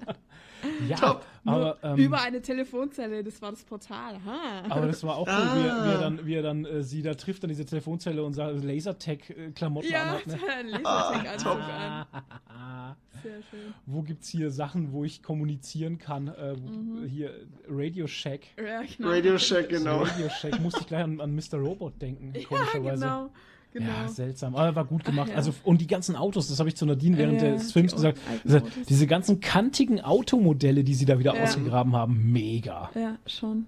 ja, top. aber, ähm, Über eine Telefonzelle, das war das Portal. Ha. aber das war auch cool, wie, er, wie er Ah. dann, wie er dann äh, sie da trifft an diese Telefonzelle und sagt, Lasertag-Klamotten ja, anhat. Ne? Ah, Lasertag-Anzug top. an. Sehr schön. Wo gibt's hier Sachen, wo ich kommunizieren kann? Äh, Mhm. Hier Radio Shack. Ja, genau. Radio Shack, genau. Radio Shack. Musste ich gleich an, an Mr. Robot denken, Ja, komischerweise. genau. Genau. Ja, seltsam. Aber war gut gemacht. Ach, ja. Also, und die ganzen Autos, das habe ich zu Nadine während Ja, des Films die gesagt. Also, diese ganzen kantigen Automodelle, die sie da wieder Ja. ausgegraben haben, mega. Ja, schon.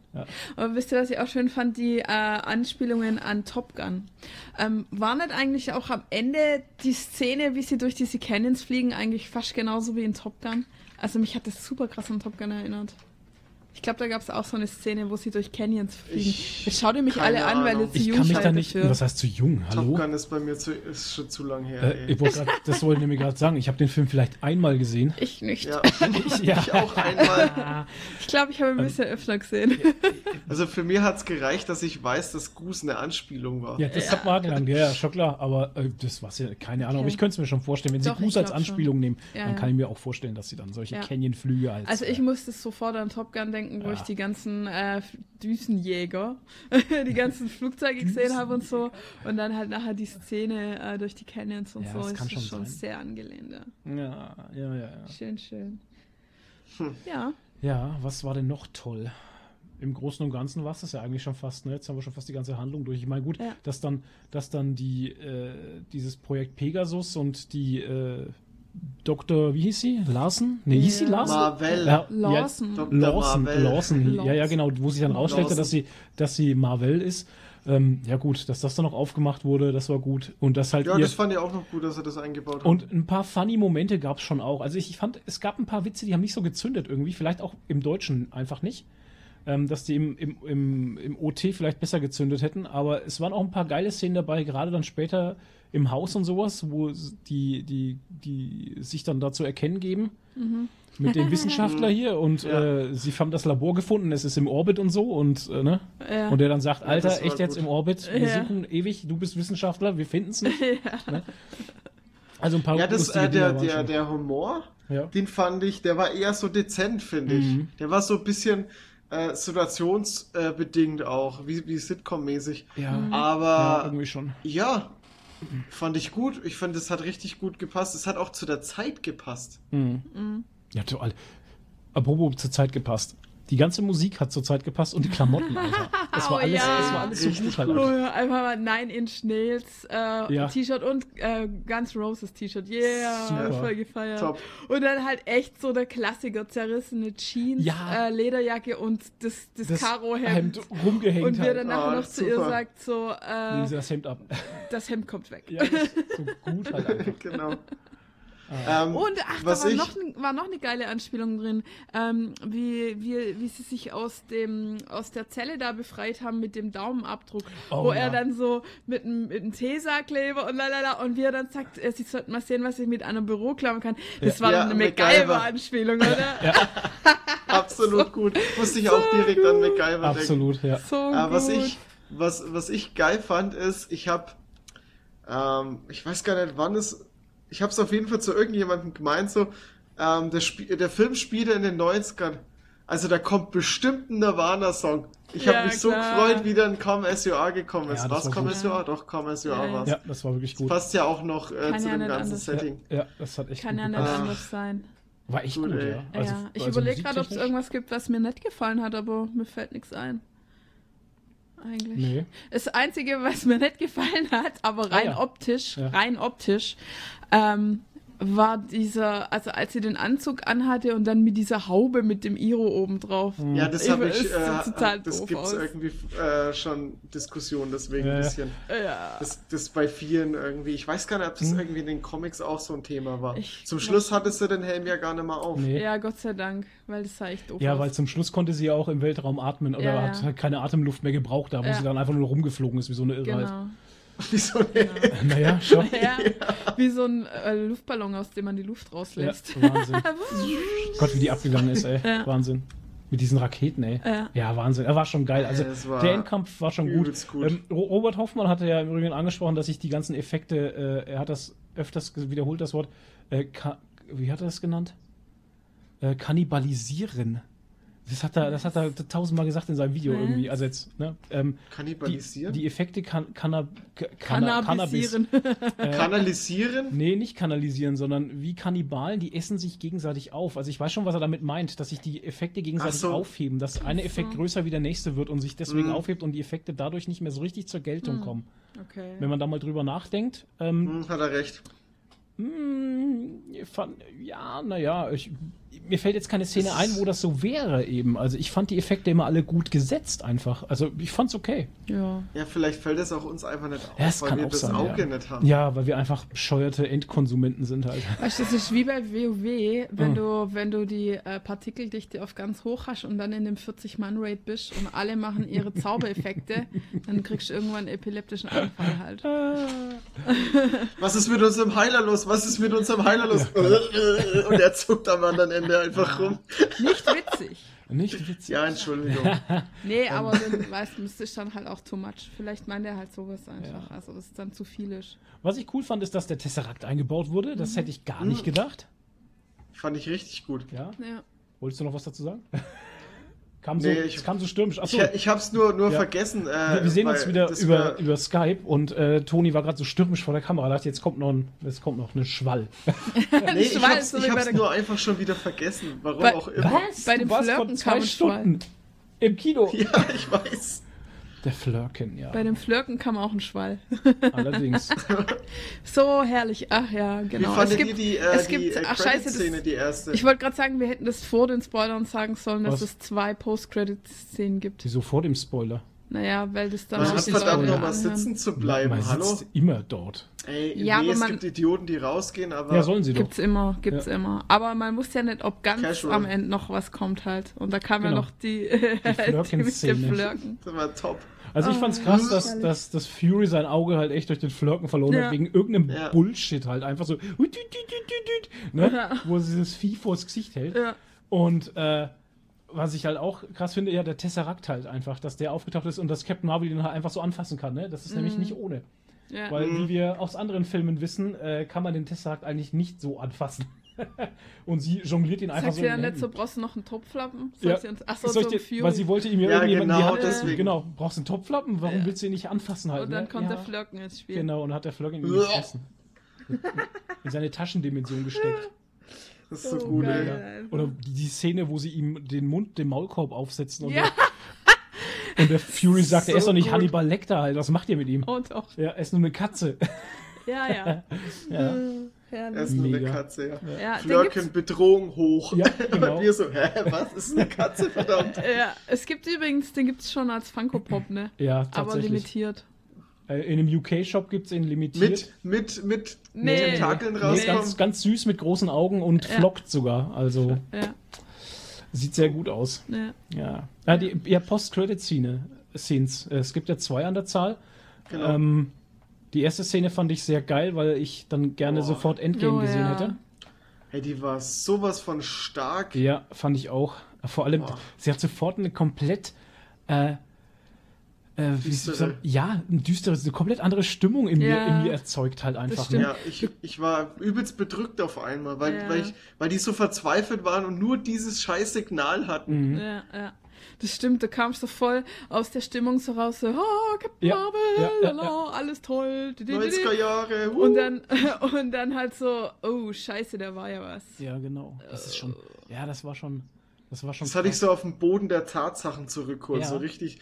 Aber wisst ihr, was ich auch schön fand? Die äh, Anspielungen an Top Gun. Ähm, war nicht eigentlich auch am Ende die Szene, wie sie durch diese Canyons fliegen, eigentlich fast genauso wie in Top Gun? Also mich hat das super krass an Top Gun erinnert. Ich glaube, da gab es auch so eine Szene, wo sie durch Canyons fliegen. Ich- Jetzt schaut ihr mich alle an, weil Ahnung. zu Ich jung kann mich da nicht. dafür. Was heißt zu jung? Top Hallo? Gun ist bei mir zu, ist schon zu lang her. Äh, ich wollte grad, das wollte ich mir gerade sagen. Ich habe den Film vielleicht einmal gesehen. Ich nicht. ja, Ich, ja. ich auch einmal. Ich glaube, ich habe Ähm, ein bisschen öfter gesehen. Also für mich hat es gereicht, dass ich weiß, dass Goose eine Anspielung war. Ja, das hat man gelangt, ja, ja, schon klar. Aber äh, das war ja keine Ahnung. Aber Okay. ich könnte es mir schon vorstellen, wenn sie Doch, ich Goose als glaub schon. Anspielung nehmen, Ja, dann ja. kann ich mir auch vorstellen, dass sie dann solche Ja. Canyon-Flüge als. Also ich äh, musste sofort an Top Gun denken, wo Ja. ich die ganzen äh, Düsenjäger, die ganzen Flugzeuge gesehen habe und so. Und dann halt nachher die Szene äh, durch die Canyons und Ja, so. das ist schon schon sein. sehr angelehnt. Ja. ja, ja, ja, ja. Schön, schön. Hm. Ja, Ja, was war denn noch toll? Im Großen und Ganzen war es das ja eigentlich schon fast, ne? Jetzt haben wir schon fast die ganze Handlung durch. Ich meine, gut, Ja. dass dann, dass dann die, äh, dieses Projekt Pegasus und die äh, Dr. wie hieß sie? Larsen? Ne, hieß sie Ja. Larsen? Marvel. Ja, Lawson. Dr. Lawson, Marvel. Lawson, ja, ja, genau, wo sich dann rausstellte, dass sie, dass sie Marvel ist. Ähm, ja, gut, dass das dann noch aufgemacht wurde, das war gut. Und das halt Ja, ihr, das fand ich auch noch gut, dass er das eingebaut hat. und ein paar funny Momente gab es schon auch. Also ich, ich fand, es gab ein paar Witze, die haben nicht so gezündet irgendwie, vielleicht auch im Deutschen einfach nicht. Ähm, dass die im, im, im, im OT vielleicht besser gezündet hätten, aber es waren auch ein paar geile Szenen dabei, gerade dann später im Haus und sowas, wo die, die, die sich dann dazu erkennen geben. Mit dem Wissenschaftler hier und Ja. äh, sie haben das Labor gefunden, es ist im Orbit und so und äh, ne? Ja. Und der dann sagt, Ja, Alter, echt jetzt gut. im Orbit, wir Ja. suchen ewig, du bist Wissenschaftler, wir finden es nicht. Ne? Also ein paar ja, das, äh, der, der, schon. der Humor, Ja. den fand ich, der war eher so dezent, finde ich. Mhm. Der war so ein bisschen äh, situationsbedingt auch, wie, wie Sitcom-mäßig. Ja, Mhm. ja, Aber irgendwie schon. ja, fand ich gut. Ich fand, es hat richtig gut gepasst. Es hat auch zu der Zeit gepasst. Mhm. Mhm. Ja, toll. Apropos zur Zeit gepasst. Die ganze Musik hat zur Zeit gepasst und die Klamotten, Alter. Das war Oh, alles, ja. das war alles so gut halt. Oh, einfach. mal Nine Inch Nails äh, Ja. T-Shirt und äh, Guns Roses T-Shirt. Yeah, Super. voll gefeiert. Top. Und dann halt echt so der Klassiker, zerrissene Jeans, Ja. äh, Lederjacke und das, das, Das Karo-Hemd. Hemd rumgehängt Und wir halt. dann nachher Ah, noch zu ihr sagt so, Nehmen äh, Sie das Hemd ab. das Hemd kommt weg. Ja, so gut halt einfach. genau. Ah. Ähm, Und ach, was da war ich, noch, war noch eine geile Anspielung drin, ähm, wie, wie, wie sie sich aus dem aus der Zelle da befreit haben mit dem Daumenabdruck, Oh, wo ja. er dann so mit einem mit einem Tesakleber und lalala und wie er dann sagt, äh, sie sollten mal sehen, was ich mit einem Büro klauen kann. Das war Ja, eine MacGyver. MacGyver-Anspielung, oder? absolut gut. Musste ich auch direkt an MacGyver denken. Absolut, ja. So Äh, was, gut. ich, was, was ich geil fand, ist, ich habe, ähm, ich weiß gar nicht, wann es, ich habe es auf jeden Fall zu irgendjemandem gemeint, so, ähm, der, der Film spielte in den 90ern. Also da kommt bestimmt ein Nirvana-Song. Ich Ja, habe mich so klar. gefreut, wie dann You Are gekommen ist. Ja, das Was war You Are? Doch, You Are Ja, war's. Ja, das war wirklich Das gut. passt ja auch noch äh, zu ja dem ganzen anders. Setting. Ja, das hat echt Kann gut ja nicht anders sein. War echt Gut, gut, ja. Also, ja, ich also überlege gerade, ob es irgendwas gibt, was mir nicht gefallen hat, aber mir fällt nichts ein. Eigentlich. Nee. Das Einzige, was mir nicht gefallen hat, aber rein Ah, ja. optisch, Ja. rein optisch, ähm, war dieser, also als sie den Anzug anhatte und dann mit dieser Haube mit dem Iro oben drauf. Ja, das Ich habe ich, das sieht total äh, das gibt's aus. irgendwie äh, schon Diskussionen deswegen Ja, ein ja. bisschen. Ja. Das, das bei vielen irgendwie, ich weiß gar nicht, ob das irgendwie in den Comics auch so ein Thema war. Ich Zum Schluss hattest du den Helm ja gar nicht mal auf. Nee. ja, Gott sei Dank, weil das sah echt doof Ja, aus. weil zum Schluss konnte sie ja auch im Weltraum atmen oder Ja, hat ja. halt keine Atemluft mehr gebraucht, da wo Ja. sie dann einfach nur rumgeflogen ist, wie so eine Irre halt. Genau. Wieso nicht? Naja, schon. Ja, wie so ein äh, Luftballon, aus dem man die Luft Ja, rauslässt. Wahnsinn. Gott, wie die abgegangen ist, ey. Ja. Wahnsin. Mit diesen Raketen, ey. Ja. Wahnsinn. Er war schon geil. Also, Ja, der Endkampf war schon gut. gut. Ähm, Ro- Robert Hoffmann hatte ja im Übrigen angesprochen, dass sich die ganzen Effekte, äh, er hat das öfters wiederholt, das Wort, äh, wie hat er das genannt? Äh, kannibalisieren. Das hat er, das hat er tausendmal gesagt in seinem Video Was? irgendwie. Also jetzt, ne? Ähm, die, Kannibalisieren? die Effekte kann, kann, Cannabis. Cannabisieren. Äh, Kanalisieren? Nee, nicht kanalisieren, sondern wie Kannibalen, die essen sich gegenseitig auf. Also ich weiß schon, was er damit meint, dass sich die Effekte gegenseitig so. aufheben, dass eine Effekt größer wie der nächste wird und sich deswegen Mhm. aufhebt und die Effekte dadurch nicht mehr so richtig zur Geltung kommen. Okay. Wenn man da mal drüber nachdenkt, ähm, Hm, hat er recht. mh, fand, ja, naja, ich, mir fällt jetzt keine Szene ein, wo das so wäre eben. Also ich fand die Effekte immer alle gut gesetzt einfach. Also ich fand's okay. Ja. Ja, vielleicht fällt es auch uns einfach nicht auf, Ja, weil kann wir auch das sein, Auge ja. nicht haben. Ja, weil wir einfach bescheuerte Endkonsumenten sind halt. Weißt du, das ist wie bei WoW, wenn Mhm. du, wenn du die äh, Partikeldichte auf ganz hoch hast und dann in dem 40-Mann-Raid bist und alle machen ihre Zaubereffekte, dann kriegst du irgendwann einen epileptischen Anfall halt. Was ist mit unserem Heiler los? Was ist mit unserem Heiler los? Und er zuckt am anderen Ende einfach rum. Nicht witzig. Nicht witzig. Ja, Entschuldigung. Nee, aber dann, weißt du, das ist dann halt auch too much. Vielleicht meint er halt sowas einfach. Ja. Also, das ist dann zu viel ist. Was ich cool fand, ist, dass der Tesseract eingebaut wurde. Das hätte ich gar nicht gedacht. Fand ich richtig gut. Ja. Ja. Wolltest du noch was dazu sagen? Kam, so, Nee, ich- es kam so stürmisch. Achso, Ich, ich hab's nur, nur Ja. vergessen. Äh, wir, wir sehen uns wieder über, wär- über Skype und äh, Toni war gerade so stürmisch vor der Kamera. dachte, jetzt kommt noch ein, jetzt kommt noch eine Schwall. Nee, ich hab's, so ich hab's nur einfach schon wieder vergessen. Warum Bei- auch immer. Bei dem Du warst vor Flirten zwei kam ein Schwall. Stunden im Kino. Ja, ich weiß. Der Flirken, ja. Bei dem Flirken kam auch ein Schwall. Allerdings. So herrlich. Ach ja, Wie genau. fandet es gibt, ihr die, äh, es die gibt, äh, ach scheiße, das, die erste? ich wollte gerade sagen, wir hätten das vor den Spoilern sagen sollen, dass Was? es zwei Post-Credit-Szenen gibt. Wieso vor dem Spoiler? Naja, weil das dann Man auch hat die verdammt nochmal sitzen zu bleiben. Man Hallo? sitzt immer dort. Ey, Ja, nee, aber es man- gibt Idioten, die rausgehen, aber Ja, sollen sie doch. Gibt's immer, gibt's Ja. immer. Aber man muss ja nicht, ob ganz Casual. am Ende noch was kommt halt. Und da kam Genau. ja noch die, die Flirken-Szene. mit dem Flirken. das war top. Also ich Ah, fand's krass, dass, herrlich. dass, dass Fury sein Auge halt echt durch den Flirken verloren Ja. hat, wegen irgendeinem Ja. Bullshit halt. Einfach so, ne? Ja. wo sie dieses Vieh vors Gesicht hält. Ja. Und äh, was ich halt auch krass finde, ja, der Tesseract halt einfach, dass der aufgetaucht ist und dass Captain Marvel ihn halt einfach so anfassen kann. Ne? Das ist nämlich nicht ohne. Ja. Weil, Mhm. wie wir aus anderen Filmen wissen, äh, kann man den Tesseract eigentlich nicht so anfassen. und sie jongliert ihn einfach Sagt so sie ja den nicht so, brauchst du noch einen Topflappen? Ja. Sagt sie achso, so ich ein dir, Fury. weil sie wollte ihm ja, Ja, irgendjemanden genau die Hand, deswegen. Genau, brauchst du einen Topflappen? Warum Ja. willst du ihn nicht anfassen halt? Und dann ne? kommt ja. der Flirken ins Spiel. Genau, und hat der Flirken ihn gefressen. in seine Taschendimension gesteckt. Das ist so Oh, gut, geil. ey. Ja. Oder die, die Szene, wo sie ihm den Mund, den Maulkorb aufsetzen und, Ja. so. und der Fury sagt, er So ist doch nicht gut. Hannibal Lecter halt, was macht ihr mit ihm? Oh doch. Ja, er ist nur eine Katze. Ja, ja. ja. Äh, Er Herrlich. ist nur eine. Katze, ja. Ja, den Flirken, gibt's, Bedrohung hoch. Ja, genau. Und wir so, hä, was ist eine Katze, verdammt? ja, es gibt übrigens, den gibt's schon als Funko Pop, ne? Ja, Aber tatsächlich. limitiert. Äh, in einem UK-Shop gibt es ihn limitiert. Mit, mit, mit Nee. Tentakeln Nee, rauskommen. ganz, ganz süß mit großen Augen und Ja. flockt sogar. Also Ja, sieht sehr gut aus. ja. Ja. Ja, die ja, Post-Credit-Szene. Scenes. Es gibt ja zwei an der Zahl. Genau. Ähm, die erste Szene fand ich sehr geil, weil ich dann gerne Oh. sofort Endgame Oh, gesehen ja. hätte. Hey, die war sowas von stark. Ja, fand ich auch. Vor allem, Boah. sie hat sofort eine komplett äh, äh, wie Düstere. soll ich sagen, ja, eine düstere, eine komplett andere Stimmung in, mir, Ja. in mir erzeugt halt einfach. Ne? Ja, ich, ich war übelst bedrückt auf einmal, weil, Ja. weil, ich, weil die so verzweifelt waren und nur dieses scheiß Signal hatten. Mhm. Ja, ja. Das stimmt, du kamst so voll aus der Stimmung so raus, so, oh, Captain Ja, Marvel, ja, ja, lala, alles toll. di, di, di, di. 90er Jahre. uh. Und dann, und dann halt so, oh, scheiße, da war ja was. Ja, genau. Das ist schon, ja, das war schon, Das war schon Das hatte ich krass. so auf den Boden der Tatsachen zurückholt. Ja. So richtig.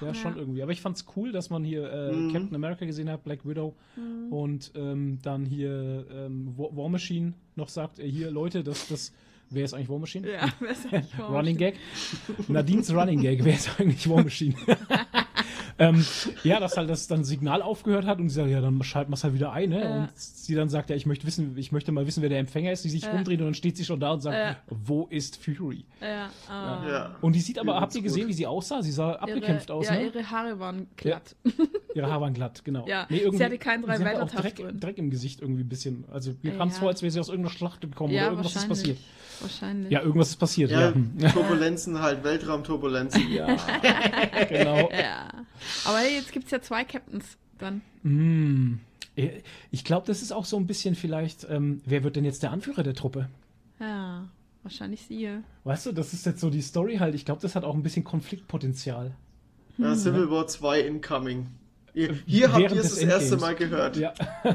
Ja, schon irgendwie. Aber ich fand's cool, dass man hier äh, Mhm. Captain America gesehen hat, Black Widow und ähm, dann hier ähm, War, War Machine noch sagt, äh, hier Leute, das, das, wer ist eigentlich War Machine? Ja, wer ist eigentlich War Running? Gag. Nadines Running Gag, wer ist eigentlich War Machine? ähm, ja, dass halt das dann Signal aufgehört hat und sie sagt, ja, dann schalten wir es halt wieder ein, ne? Ja. Und sie dann sagt, ja, ich möchte wissen, ich möchte mal wissen, wer der Empfänger ist, die sich Ja. umdreht und dann steht sie schon da und sagt, Ja. wo ist Fury? Ja, ah. Ja. Und die sieht aber, habt ihr gesehen, gut. wie sie aussah? Sie sah abgekämpft ihre, aus, ja, ne? ihre Haare waren glatt. Ihre Haare waren glatt, genau. Ja, irgendwie- sie hatte keinen sie hatte auch Drei-Weiter-Taft Dreck, drin. Dreck im Gesicht irgendwie ein bisschen. Also mir Ja. kam es vor, als wäre sie aus irgendeiner Schlacht gekommen Ja, oder irgendwas ist passiert. Wahrscheinlich. Ja, irgendwas ist passiert, ja. Ja, Hm. Turbulenzen halt, Weltraumturbulenzen. Ja, genau. Ja. Aber hey, jetzt gibt es ja zwei Captains dann. Mm. Ich glaube, das ist auch so ein bisschen vielleicht, ähm, wer wird denn jetzt der Anführer der Truppe? Ja, wahrscheinlich sie. Weißt du, das ist jetzt so die Story halt. Ich glaube, das hat auch ein bisschen Konfliktpotenzial. Ja, Civil War 2 incoming. Hier habt ihr es das erste. Mal gehört. Ja.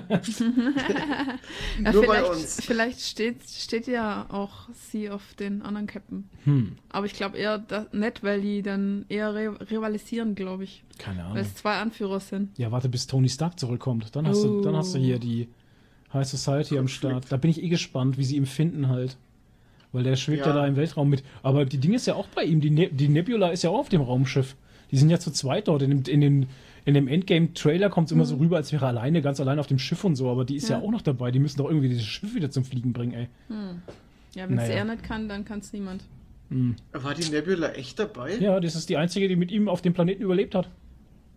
Ja, Nur bei vielleicht, uns. Vielleicht steht, steht ja auch sie auf den anderen Captain. Hm. Aber ich glaube eher das, nicht, weil die dann eher re rivalisieren, glaube ich. Keine Weil Ahnung. es zwei Anführer sind. Ja, warte, bis Tony Stark zurückkommt. Dann hast, du, dann hast du hier Oh. die High Society am Start. Da bin ich eh gespannt, wie sie ihn finden halt. Weil der schwebt ja, Ja. da im Weltraum mit. Aber die Ding ist ja auch bei ihm. Die, ne die Nebula ist ja auch auf dem Raumschiff. Die sind ja zu zweit dort. In dem, in den, in dem Endgame-Trailer kommt es immer so rüber, als wäre er alleine, ganz allein auf dem Schiff und so. Aber die ist ja, Ja. auch noch dabei. Die müssen doch irgendwie dieses Schiff wieder zum Fliegen bringen, ey. Ja, wenn es Naja. er nicht kann, dann kann es niemand. War die Nebula echt dabei? Ja, das ist die einzige, die mit ihm auf dem Planeten überlebt hat.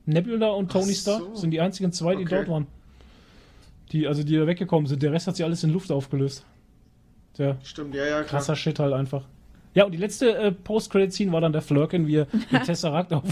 Nebula und Tony Ach Stark so. sind die einzigen zwei, die Okay. dort waren. Die, also die da weggekommen sind. Der Rest hat sie alles in Luft aufgelöst. Ja, Stimmt, ja, ja, klar. krasser Shit halt einfach. Ja, und die letzte äh, Post-Credit-Scene war dann der Flirken, wie er den Tesseract auf,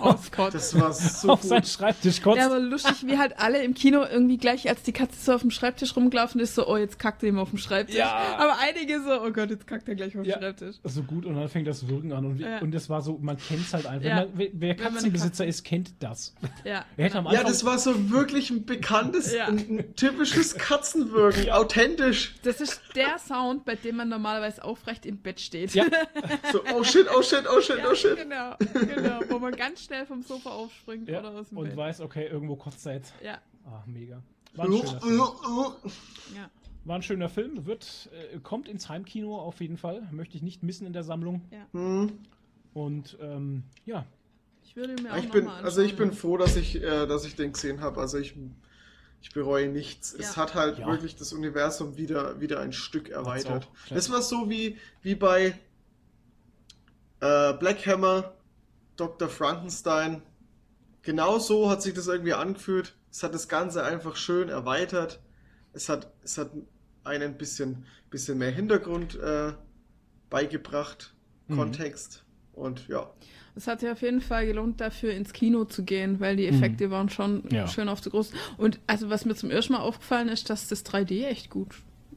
auf, Gott. Das war so auf seinen. Schreibtisch kotzt. Ja, aber lustig, wie halt alle im Kino irgendwie gleich, als die Katze so auf dem Schreibtisch rumgelaufen ist, so, oh, jetzt kackt er ihm auf dem Schreibtisch. Ja. Aber einige so, oh Gott, jetzt kackt er gleich auf dem Ja. Schreibtisch. so gut und dann fängt das Wirken an und, Ja. und das war so, man kennt es halt einfach. Ja. Man, wer Katzenbesitzer Katze- ist, kennt das. Ja. Hätte am Ja, das war so wirklich ein bekanntes, Ja. ein, ein typisches Katzenwirken, authentisch. Das ist der Sound, bei dem man normalerweise aufrecht im Bett steht. Ja. So, oh shit, oh shit, oh shit, Ja, oh shit. genau, genau. Wo man ganz schnell vom Sofa aufspringt ja, oder aus dem und Bett. weiß, okay, irgendwo kotzt er jetzt. Ja, Ah, mega. War ein schöner Film. ja. War ein schöner Film, wird, äh, kommt ins Heimkino auf jeden Fall. Möchte ich nicht missen in der Sammlung. Hm. Und ähm, ja, Ich würde mir auch Ich bin, also ich bin froh, dass ich, äh, dass ich den gesehen habe. Also ich, ich bereue nichts. Es Ja. hat halt Ja. wirklich das Universum wieder, wieder ein Stück erweitert. Das war so wie, wie bei äh, Black Hammer, Dr. Frankenstein. Genau so hat sich das irgendwie angefühlt. Es hat das Ganze einfach schön erweitert. Es hat, es hat einen ein bisschen, bisschen mehr Hintergrund äh, beigebracht, Mhm. Kontext. Und ja. Es hat sich auf jeden Fall gelohnt, dafür ins Kino zu gehen, weil die Effekte waren schon Mhm. Ja. schön auf zu groß. Und also was mir zum ersten Mal aufgefallen ist, dass das 3D echt gut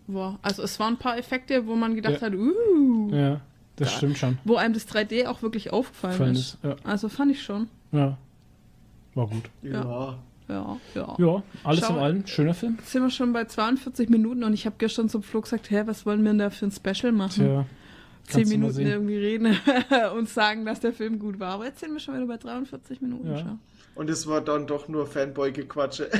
war. Also es waren ein paar Effekte, wo man gedacht Ja. hat, uh, ja, das Da- stimmt schon. wo einem das 3D auch wirklich aufgefallen Gefallen ist. ist, ja. Also fand ich schon. Ja, war gut. Ja. Ja, ja. Ja, alles Schau- in allem, schöner Film. Jetzt sind wir schon bei 42 Minuten und ich habe gestern zum Flo gesagt, hä, was wollen wir denn da für ein Special machen? Tja, Zehn Minuten irgendwie reden und sagen, dass der Film gut war. Aber jetzt sind wir schon wieder bei 43 Minuten. Ja. Und es war dann doch nur Fanboy-Gequatsche.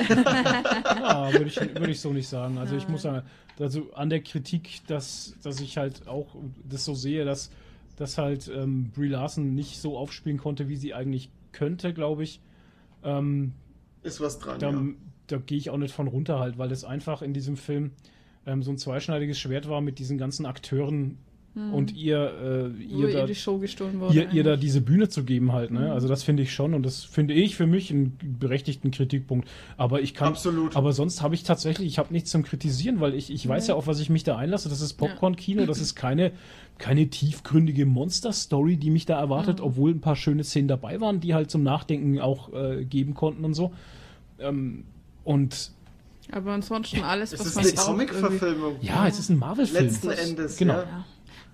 Ja, würde ich, würde ich so nicht sagen. Also ich muss sagen, also an der Kritik, dass, dass ich halt auch das so sehe, dass, dass halt ähm, Brie Larson nicht so aufspielen konnte, wie sie eigentlich könnte, glaube ich. Ähm, Ist was dran, da ja. da gehe ich auch nicht von runter halt, weil es einfach in diesem Film ähm, so ein zweischneidiges Schwert war mit diesen ganzen Akteuren und ihr, äh, ihr, ihr da, die Show gestohlen wurde. ihr, ihr da diese Bühne zu geben halt. Ne? Also das finde ich schon und das finde ich für mich einen berechtigten Kritikpunkt. Aber ich kann, Absolut. aber sonst habe ich tatsächlich, ich habe nichts zum Kritisieren, weil ich, ich weiß Nee. ja, auf was ich mich da einlasse. Das ist Popcorn-Kino, das ist keine, keine tiefgründige Monster-Story, die mich da erwartet, Mhm. obwohl ein paar schöne Szenen dabei waren, die halt zum Nachdenken auch äh, geben konnten und so. Ähm, und Aber ansonsten alles, Es was ist man eine braucht, irgendwie. Comic-Verfilmung. ja, es ist ein Marvel-Film. Letzten Endes, Genau. ja.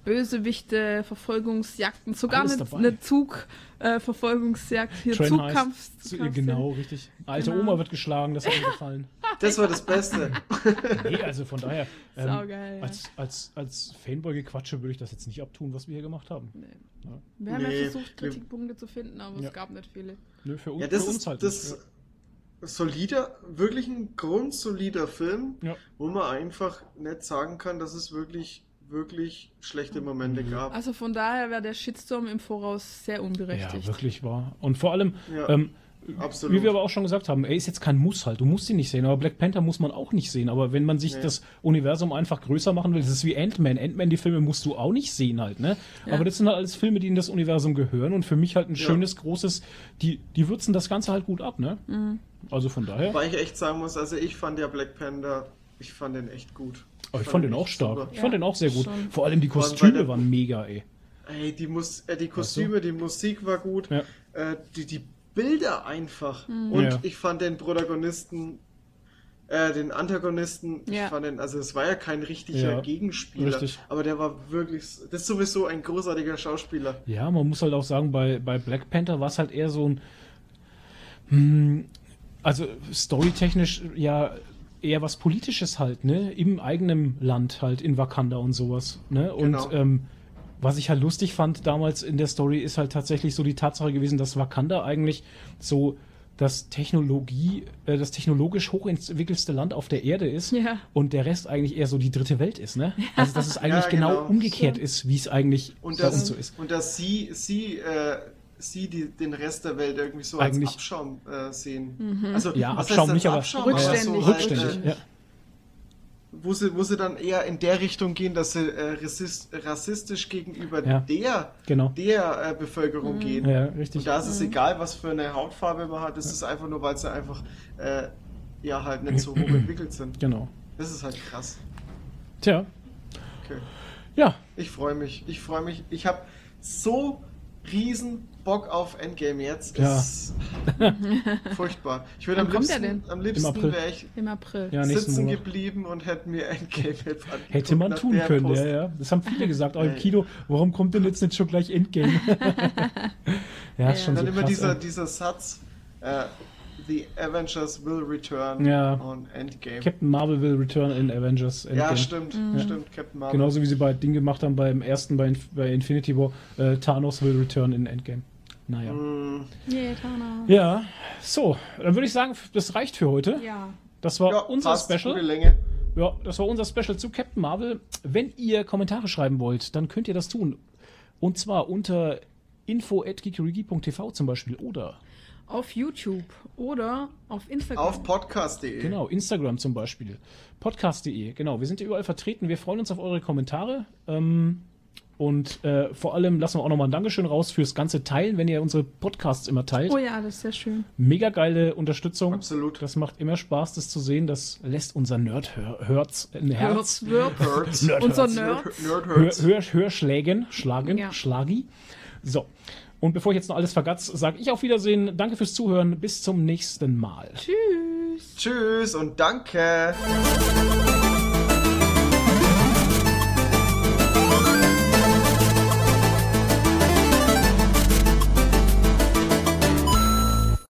Bösewichte, Verfolgungsjagden, sogar Alles eine, dabei. eine Zug-Verfolgungsjagd, hier Train Zugkampf. Zu- Kampf- Genau, richtig. Alte Genau. Oma wird geschlagen, das hat mir gefallen. Das war das Beste. Nee, also von daher, ähm, Saugeil, ja. als, als, als Fanboy-Gequatsche würde ich das jetzt nicht abtun, was wir hier gemacht haben. Nee. Ja. Wir haben Nee, ja versucht, Kritikpunkte zu finden, aber Ja. es gab nicht viele. Nö, für, uns- Ja, das für uns ist halt das nicht. solider, wirklich ein grundsolider Film, Ja. wo man einfach nicht sagen kann, dass es wirklich, wirklich schlechte Momente Mhm. gab. Also von daher wäre der Shitstorm im Voraus sehr unberechtigt. ja, wirklich wahr. Und vor allem, Ja, ähm, wie wir aber auch schon gesagt haben, er ist jetzt kein Muss halt. Du musst ihn nicht sehen, aber Black Panther muss man auch nicht sehen. Aber wenn man sich Nee. das Universum einfach größer machen will, das ist wie Ant-Man. Ant-Man, die Filme musst du auch nicht sehen halt, ne? Ja. Aber das sind halt alles Filme, die in das Universum gehören und für mich halt ein Ja. schönes, großes, die, die würzen das Ganze halt gut ab, ne? Mhm. Also von daher, Weil ich echt sagen muss, also ich fand ja Black Panther, ich fand den echt gut. Aber ich fand den ihn auch stark. super. Ich fand Ja, den auch sehr gut. schon. Vor allem die Kostüme der- waren mega, ey. Ey, die, Mus äh, die Kostüme, die Musik war gut, Ja. äh, die, die Bilder einfach. Mhm. Und Ja. ich fand den Protagonisten, äh, den Antagonisten, Ja. ich fand den, also es war ja kein richtiger Ja, Gegenspieler, richtig. aber der war wirklich, das ist sowieso ein großartiger Schauspieler. Ja, man muss halt auch sagen, bei, bei Black Panther war es halt eher so ein. Hm, also storytechnisch ja eher was Politisches halt, ne? Im eigenen Land halt, in Wakanda und sowas. Ne? Und Genau. ähm, was ich halt lustig fand damals in der Story, ist halt tatsächlich so die Tatsache gewesen, dass Wakanda eigentlich so das Technologie, äh, das technologisch hochentwickelste Land auf der Erde ist Ja. und der Rest eigentlich eher so die dritte Welt ist, ne? Also dass es eigentlich Ja, genau, genau. umgekehrt ist, wie es eigentlich Und bei dass, uns so ist. und dass sie, sie, äh, sie die, den Rest der Welt irgendwie so Eigentlich- als Abschaum äh, sehen. Mhm. Also, Ja, was Abschaum heißt nicht, als aber Abschaum, Rückständig. aber so halt, Rückständig, äh, ja. wo sie, wo sie dann eher in der Richtung gehen, dass sie äh, rassist, rassistisch gegenüber Ja. der, Genau. der äh, Bevölkerung gehen. Ja, richtig. Und da ist es egal, was für eine Hautfarbe man hat, das ist einfach nur, weil sie einfach äh, ja halt nicht so hoch entwickelt sind. Genau. Das ist halt krass. Tja, Okay. ja, Ich freue mich. Ich freue mich. Ich habe so riesen Bock auf Endgame jetzt. Ja. Es ist furchtbar. Ich würde am liebsten, am Im liebsten April. wäre ich Im April. ja, sitzen Monat. geblieben und hätte mir Endgame jetzt angeguckt, Hätte man tun können, Post- ja, ja. Das haben viele gesagt, auch im Ey. Kino, warum kommt denn jetzt nicht schon gleich Endgame? ja, ist Ja. schon Und dann so immer krass, dieser, ey. dieser Satz, äh, The Avengers will return Ja. on Endgame. Captain Marvel will return in Avengers Endgame. ja, stimmt, stimmt, Captain Marvel. Genauso wie sie bei Ding gemacht haben beim ersten, bei, Inf bei Infinity War, äh, Thanos will return in Endgame. Naja. Mm, Yeah, Tana. Ja, so, dann würde ich sagen, das reicht für heute. Ja. Das war ja, unser passt, Special. Gute Länge. Ja, das war unser Special zu Captain Marvel. Wenn ihr Kommentare schreiben wollt, dann könnt ihr das tun. Und zwar unter info.geekerigi.tv zum Beispiel oder Auf YouTube oder auf Instagram. Auf podcast.de. genau, Instagram zum Beispiel. Podcast.de, genau. Wir sind hier überall vertreten. Wir freuen uns auf eure Kommentare. Ähm, und äh, vor allem lassen wir auch nochmal ein Dankeschön raus fürs ganze Teilen, wenn ihr unsere Podcasts immer teilt. Oh ja, das ist sehr schön. Mega geile Unterstützung. Absolut. Das macht immer Spaß, das zu sehen. Das lässt unser ein Herz. Hurts. Nerd Unser Herz. Nerd. Nerd Hör, hurts. hör, hör Schlägen, schlagen, Ja. schlagi. So. Und bevor ich jetzt noch alles vergatz, sage ich auf Wiedersehen. Danke fürs Zuhören. Bis zum nächsten Mal. Tschüss. Tschüss und danke.